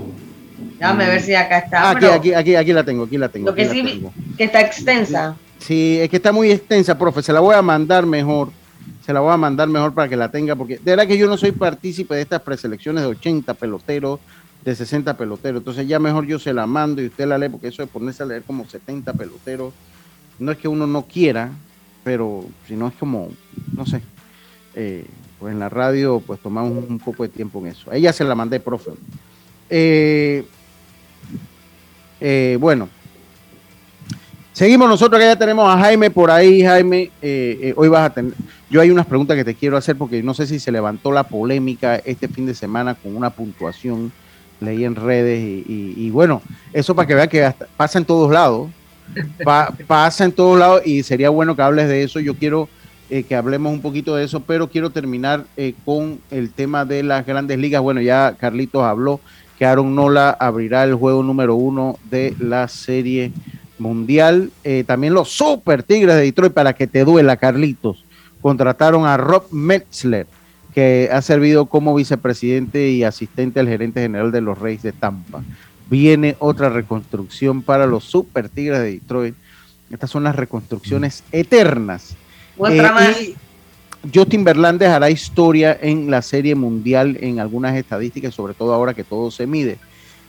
Déjame ver si acá está. Ah, aquí, aquí, aquí, aquí la tengo, aquí la tengo. Lo que sí, que está extensa. Sí, es que está muy extensa, profe. Se la voy a mandar mejor. Se la voy a mandar mejor para que la tenga, porque de verdad que yo no soy partícipe de estas preselecciones de 80 peloteros de 60 peloteros. Entonces ya mejor yo se la mando y usted la lee, porque eso de ponerse a leer como 70 peloteros, no es que uno no quiera, pero si no es como, no sé, eh, pues en la radio pues tomamos un poco de tiempo en eso. ella se la mandé, profe. Eh, eh, bueno, seguimos nosotros que ya tenemos a Jaime por ahí, Jaime, hoy vas a tener, yo hay unas preguntas que te quiero hacer porque no sé si se levantó la polémica este fin de semana con una puntuación leí en redes y, bueno, eso para que vean que pasa en todos lados, pasa en todos lados y sería bueno que hables de eso. Yo quiero eh, que hablemos un poquito de eso, pero quiero terminar eh, con el tema de las grandes ligas. Bueno, ya Carlitos habló que Aaron Nola abrirá el juego número uno de la serie mundial. Eh, también los Super Tigres de Detroit, para que te duela, Carlitos, contrataron a Rob Metzler que ha servido como vicepresidente y asistente al gerente general de los Reyes de Tampa. Viene otra reconstrucción para los Super Tigres de Detroit. Estas son las reconstrucciones eternas. Eh, Justin Verlander hará historia en la Serie Mundial en algunas estadísticas, sobre todo ahora que todo se mide.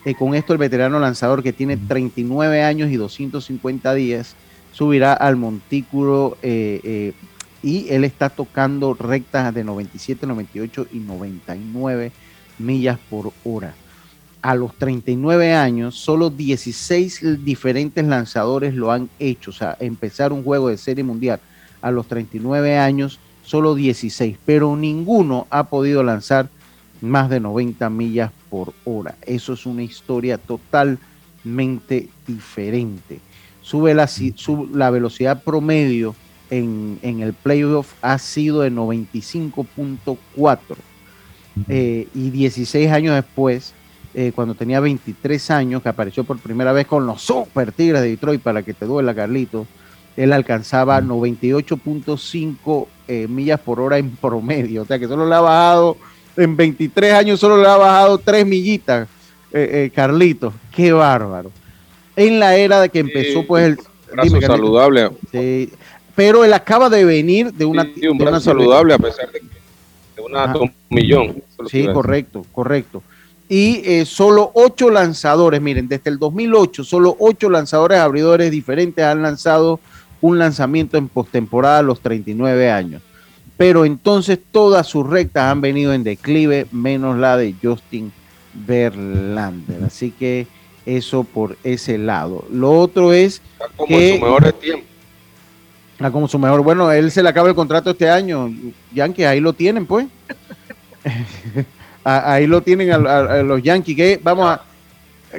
Eh, con esto, el veterano lanzador que tiene 39 años y 250 días subirá al montículo eh, y él está tocando rectas de 97, 98 y 99 millas por hora. A los 39 años, solo 16 diferentes lanzadores lo han hecho. O sea, empezar un juego de serie mundial a los 39 años, solo 16, pero ninguno ha podido lanzar más de 90 millas por hora. Eso es una historia totalmente diferente. Sube la, sube la velocidad promedio en, el playoff ha sido de 95.4 eh, y 16 años después, eh, cuando tenía 23 años, que apareció por primera vez con los Super Tigres de Detroit, para que te duela, Carlito, él alcanzaba 98.5 eh, millas por hora en promedio, o sea que solo le ha bajado, en 23 años solo le ha bajado 3 millitas, Carlito, qué bárbaro. En la era de que empezó, pues el... Dime, saludable. Sí, pero él acaba de venir de una... Sí, un brazo saludable a pesar de, de una millón. Sí, correcto, correcto. Y eh, solo ocho lanzadores, miren, desde el 2008, solo ocho lanzadores abridores diferentes han lanzado un lanzamiento en postemporada a los 39 años. Pero entonces todas sus rectas han venido en declive, menos la de Justin Verlander. Así que eso por ese lado. Lo otro es. como que, en su mejor tiempo Ah, como su mejor. Bueno, él se le acaba el contrato este año. Yankees, ahí lo tienen, pues. ahí lo tienen a, los Yankees. Que vamos a.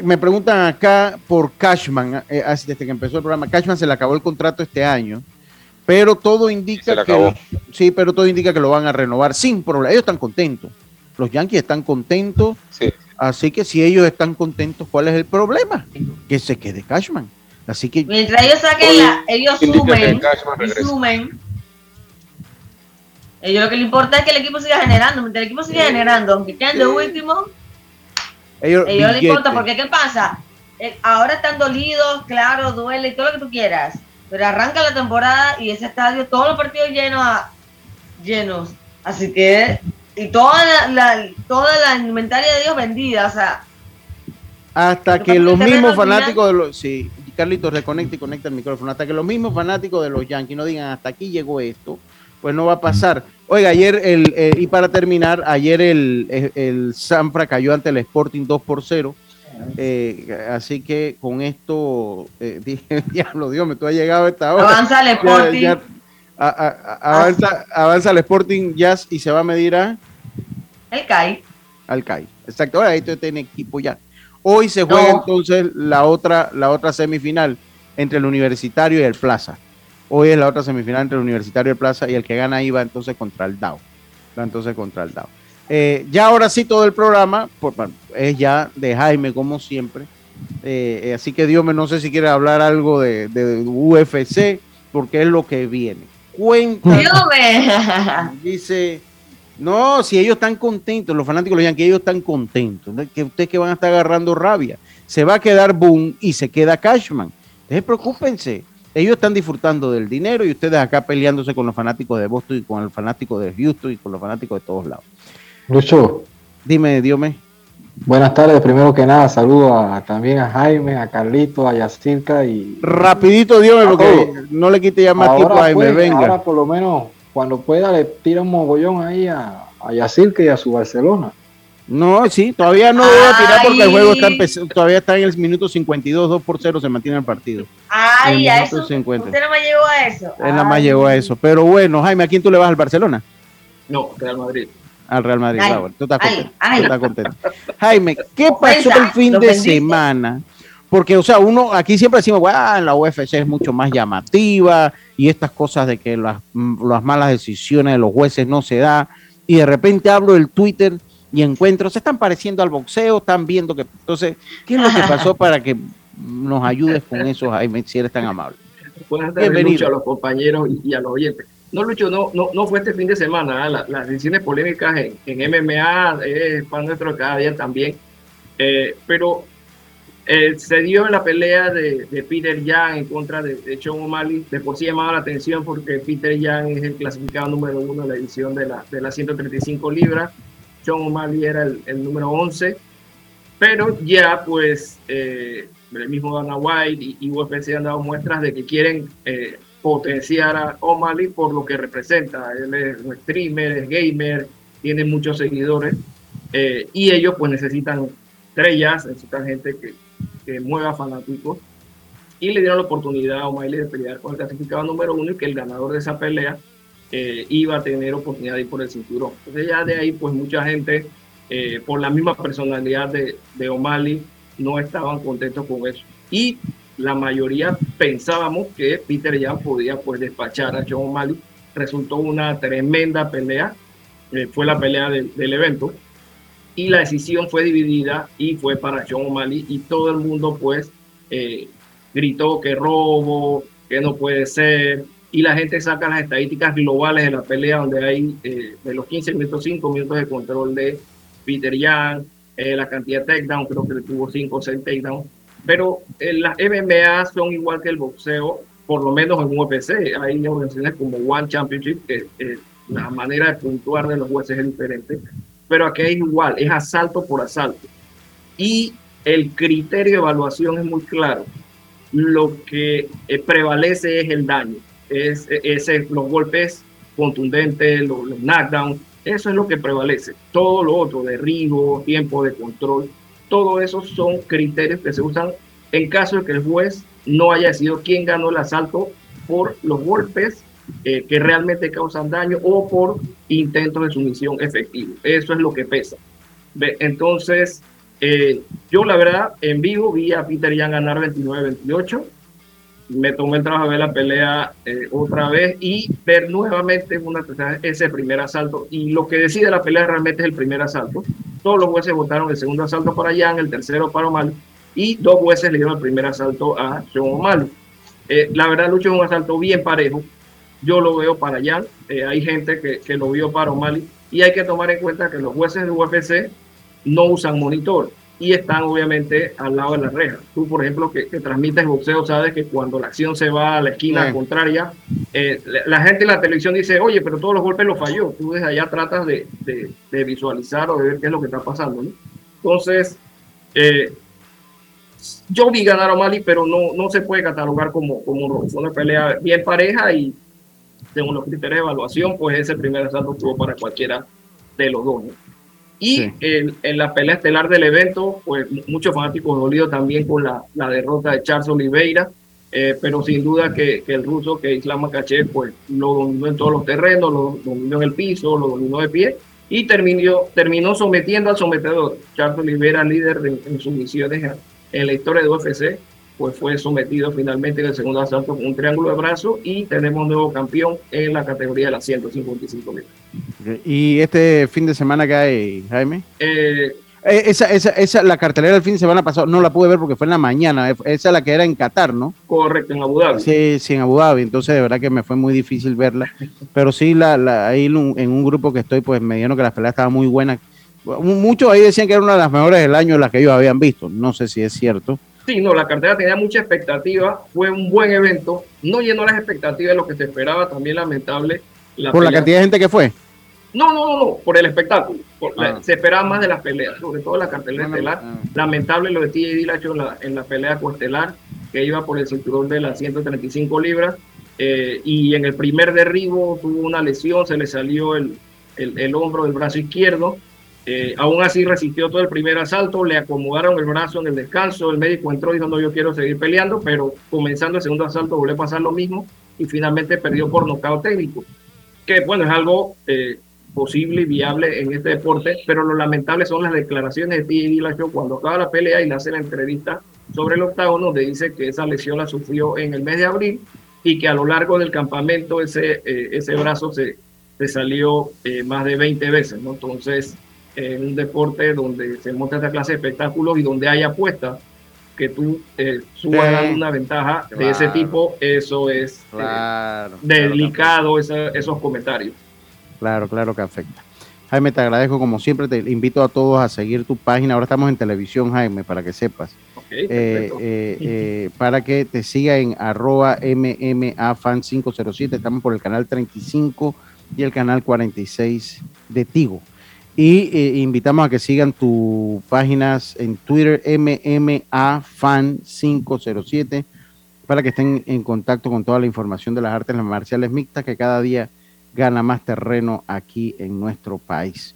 Me preguntan acá por Cashman, eh, desde que empezó el programa. Cashman se le acabó el contrato este año, pero todo indica que. Sí, pero todo indica que lo van a renovar sin problema. Ellos están contentos. Los Yankees están contentos. Así que si ellos están contentos, ¿cuál es el problema? Que se quede Cashman. Así que. Mientras ellos saquen la. Ellos sumen. Y sumen. Ellos lo que le importa es que el equipo siga generando. Mientras el equipo siga generando, aunque queden de último. Ellos, ellos les importa, porque ¿qué pasa? Eh, ahora están dolidos, claro, duele, todo lo que tú quieras. Pero arranca la temporada y ese estadio, todos los partidos llenos a, llenos. Así que. Y toda la, toda la inventaria de Dios vendida, o sea. Hasta que los mismos fanáticos de los. Sí, Carlitos, reconecta y conecta el micrófono. Hasta que los mismos fanáticos de los Yankees no digan hasta aquí llegó esto, pues no va a pasar. Oiga, ayer, el, eh, y para terminar, ayer el, el, Sampra cayó ante el Sporting 2 por 0. Eh, así que con esto, eh, dije, diablo, Dios, me tú has llegado a esta hora. Avanza el Sporting. avanza, avanza, el Sporting Jazz y se va a medir a. El CAI. Al CAI. Exacto, ahora esto tiene equipo ya. Hoy se juega entonces la otra, la otra semifinal entre el Universitario y el Plaza. Hoy es la otra semifinal entre el Universitario y el Plaza y el que gana ahí va entonces contra el DAO. Va entonces contra el DAO. Eh, ya ahora sí todo el programa es ya de Jaime como siempre. Eh, eh, así que Dios me no sé si quiere hablar algo de, de, UFC porque es lo que viene. Cuenta. Dice no, si ellos están contentos, los fanáticos de los Yankees, ellos están contentos. Que ustedes que van a estar agarrando rabia. Se va a quedar Boone y se queda Cashman. Entonces, preocúpense. Ellos están disfrutando del dinero y ustedes acá peleándose con los fanáticos de Boston y con el fanático de Houston y con los fanáticos de todos lados. Lucho. Dime, Diome. Buenas tardes, primero que nada, saludo también a Jaime, a Carlito, a Yacirca y... Rapidito, Diome, porque no le quite ya más tiempo a Jaime, pues, venga. Ahora por lo menos cuando pueda le tira un mogollón ahí a, a Yacirca y a su Barcelona. No, sí, todavía no voy a tirar porque el juego está empezando, todavía está en el minuto 52, 2 por 0 se mantiene el partido. Ay, a eso. 50. Usted no me llegó a eso. Él nada más llegó a eso. Pero bueno, Jaime, ¿a quién tú le vas al Barcelona? No, Real Madrid. al Real Madrid. tú estás contento. Jaime, ¿qué pasó el fin de semana? Porque, o sea, uno aquí siempre decimos, bueno, la UFC es mucho más llamativa y estas cosas de que las, las malas decisiones de los jueces no se da. Y de repente hablo del Twitter y encuentro, se están pareciendo al boxeo, están viendo que. Entonces, ¿qué es lo que pasó para que nos ayudes con eso, Jaime, si eres tan amable? Buenas tardes, a los compañeros y a los oyentes. No, Lucho, no, no, no fue este fin de semana. ¿eh? las decisiones polémicas en, en MMA es para nuestro cada día también. Eh, pero eh, se dio en la pelea de, de Peter Yang en contra de, de Sean O'Malley. De por sí llamaba la atención porque Peter Yang es el clasificado número uno de la edición de la, de las 135 libras. O'Malley era el, número 11. Pero ya, pues, el mismo Dana White y, y UFC han dado muestras de que quieren potenciar a O'Malley por lo que representa. Él es streamer, es gamer, tiene muchos seguidores eh, y ellos pues necesitan estrellas, necesitan gente que, que mueva fanáticos y le dieron la oportunidad a O'Malley de pelear con el clasificado número uno y que el ganador de esa pelea eh, iba a tener oportunidad de ir por el cinturón. Entonces ya de ahí pues mucha gente eh, por la misma personalidad de, de O'Malley no estaban contentos con eso. Y la mayoría pensábamos que Peter ya podía pues despachar a John O'Malley. Resultó una tremenda pelea, eh, fue la pelea del evento y la decisión fue dividida y fue para John O'Malley y todo el mundo pues eh, gritó que robo, que no puede ser y la gente saca las estadísticas globales de la pelea donde hay eh, de los 15 minutos 5 minutos de control de Peter Young, la cantidad de takedown, creo que tuvo 5 o 6 takedowns pero eh, las MMA son igual que el boxeo, por lo menos en UFC. Hay organizaciones como One Championship, que la manera de puntuar de los jueces es diferente, pero aquí es igual, es asalto por asalto. Y el criterio de evaluación es muy claro. Lo que eh, prevalece es el daño, es, los golpes contundentes, los, los knockdowns, eso es lo que prevalece. Todo lo otro, derribo, tiempo de control, todo eso son criterios que se usan en caso de que el juez no haya sido quien ganó el asalto por los golpes eh, que realmente causan daño o por intentos de sumisión efectivo. Eso es lo que pesa. Entonces, eh, yo la verdad, en vivo vi a Peter Yan ganar 29-28. Me tomé el trabajo de ver la pelea eh, otra vez y ver nuevamente una, ese primer asalto. Y lo que decide la pelea realmente es el primer asalto. Todos los jueces votaron el segundo asalto para Jan, el tercero para Omar y dos jueces le dieron el primer asalto a Sean O'Malley. Eh, la verdad, Lucho es un asalto bien parejo. Yo lo veo para Jan. Eh, hay gente que, que, lo vio para O'Malley. Y hay que tomar en cuenta que los jueces de UFC no usan monitor y están obviamente al lado de la reja. Tú, por ejemplo, que, que transmites boxeo, sabes que cuando la acción se va a la esquina contraria, eh, la, gente en la televisión dice, oye, pero todos los golpes los falló. Tú desde allá tratas de, de, visualizar o de ver qué es lo que está pasando. Entonces, eh, yo vi ganar a O'Malley, pero no, no se puede catalogar como, como una pelea bien pareja y según los criterios de evaluación, pues ese primer asalto estuvo para cualquiera de los dos. Y en, en, la pelea estelar del evento, pues muchos fanáticos dolidos también con la, la derrota de Charles Oliveira, eh, pero sin duda que, que, el ruso, que Islam Makachev, pues lo dominó en todos los terrenos, lo dominó en el piso, lo dominó de pie y terminó, terminó sometiendo al sometedor. Charles Oliveira, líder en, en sumisiones en la historia de UFC, pues fue sometido finalmente en el segundo asalto con un triángulo de brazo y tenemos un nuevo campeón en la categoría de las 155 mil. ¿Y este fin de semana que hay, Jaime? Eh, eh, esa, esa, esa, la cartelera del fin de semana pasado no la pude ver porque fue en la mañana. Esa es la que era en Qatar, ¿no? Correcto, en Abu Dhabi. Sí, sí, en Abu Dhabi. Entonces, de verdad que me fue muy difícil verla. Pero sí, la, la, ahí en un grupo que estoy, pues me dijeron que la pelea estaba muy buena Muchos ahí decían que era una de las mejores del año, las que ellos habían visto. No sé si es cierto. Sí, no, la cartera tenía mucha expectativa. Fue un buen evento. No llenó las expectativas de lo que se esperaba. También lamentable. ¿Por la cantidad de gente que fue? No, no, no, no, por el espectáculo. Ah. Se esperaba más de las peleas, sobre todo la cartelera estelar. Ah. Lamentable lo de TJ Dillashaw en la, en la pelea coestelar, que iba por el cinturón de las 135 libras. Eh, y en el primer derribo tuvo una lesión, se le salió el, el, el hombro del brazo izquierdo eh, aún así resistió todo el primer asalto, le acomodaron el brazo en el descanso, el médico entró no, yo quiero seguir peleando, pero comenzando el segundo asalto volvió a pasar lo mismo y finalmente perdió por nocaut técnico, que bueno, es algo eh, posible y viable en este deporte, pero lo lamentable son las declaraciones de T.J. Dillashaw cuando acaba la pelea y le hace la entrevista sobre el octágono, donde dice que esa lesión la sufrió en el mes de abril y que a lo largo del campamento ese, eh, ese brazo se, se salió eh, más de 20 veces, ¿no? Entonces, en un deporte donde se monta esta clase de espectáculos y donde hay apuestas, que tú eh, subas una ventaja de ese tipo, eso es delicado, esos comentarios. Claro, claro que afecta. Jaime, te agradezco como siempre, te invito a todos a seguir tu página. Ahora estamos en televisión, Jaime, para que sepas. Eh, eh, eh, para que te siga en arroba MMAFan507. Estamos por el canal 35 y el canal 46 de Tigo. Y invitamos a que sigan tus páginas en Twitter, MMAFan507, para que estén en contacto con toda la información de las artes marciales mixtas que cada día gana más terreno aquí en nuestro país.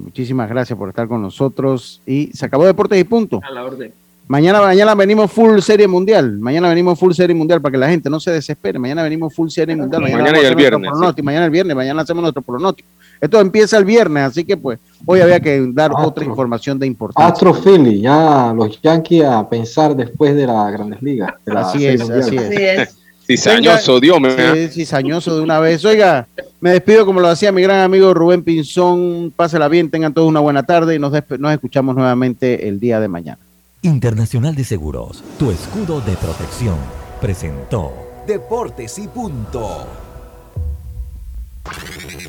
muchísimas gracias por estar con nosotros y se acabó Deportes y punto. A la orden. Mañana, mañana venimos full serie mundial. Mañana venimos full serie mundial para que la gente no se desespere. Mañana venimos full serie mundial. Mañana, y el viernes. Mañana el viernes, mañana hacemos nuestro pronóstico. Esto empieza el viernes, así que pues hoy había que dar otra información de importancia. Astro Philly, ya los Yankees a pensar después de la Grandes Ligas. así, es, así es, Cizañoso, Dios mío. Sí, cizañoso de una vez. Oiga, me despido como lo hacía mi gran amigo Rubén Pinzón. Pásela bien, tengan todos una buena tarde y nos, nos escuchamos nuevamente el día de mañana. Internacional de Seguros, tu escudo de protección, presentó Deportes y punto.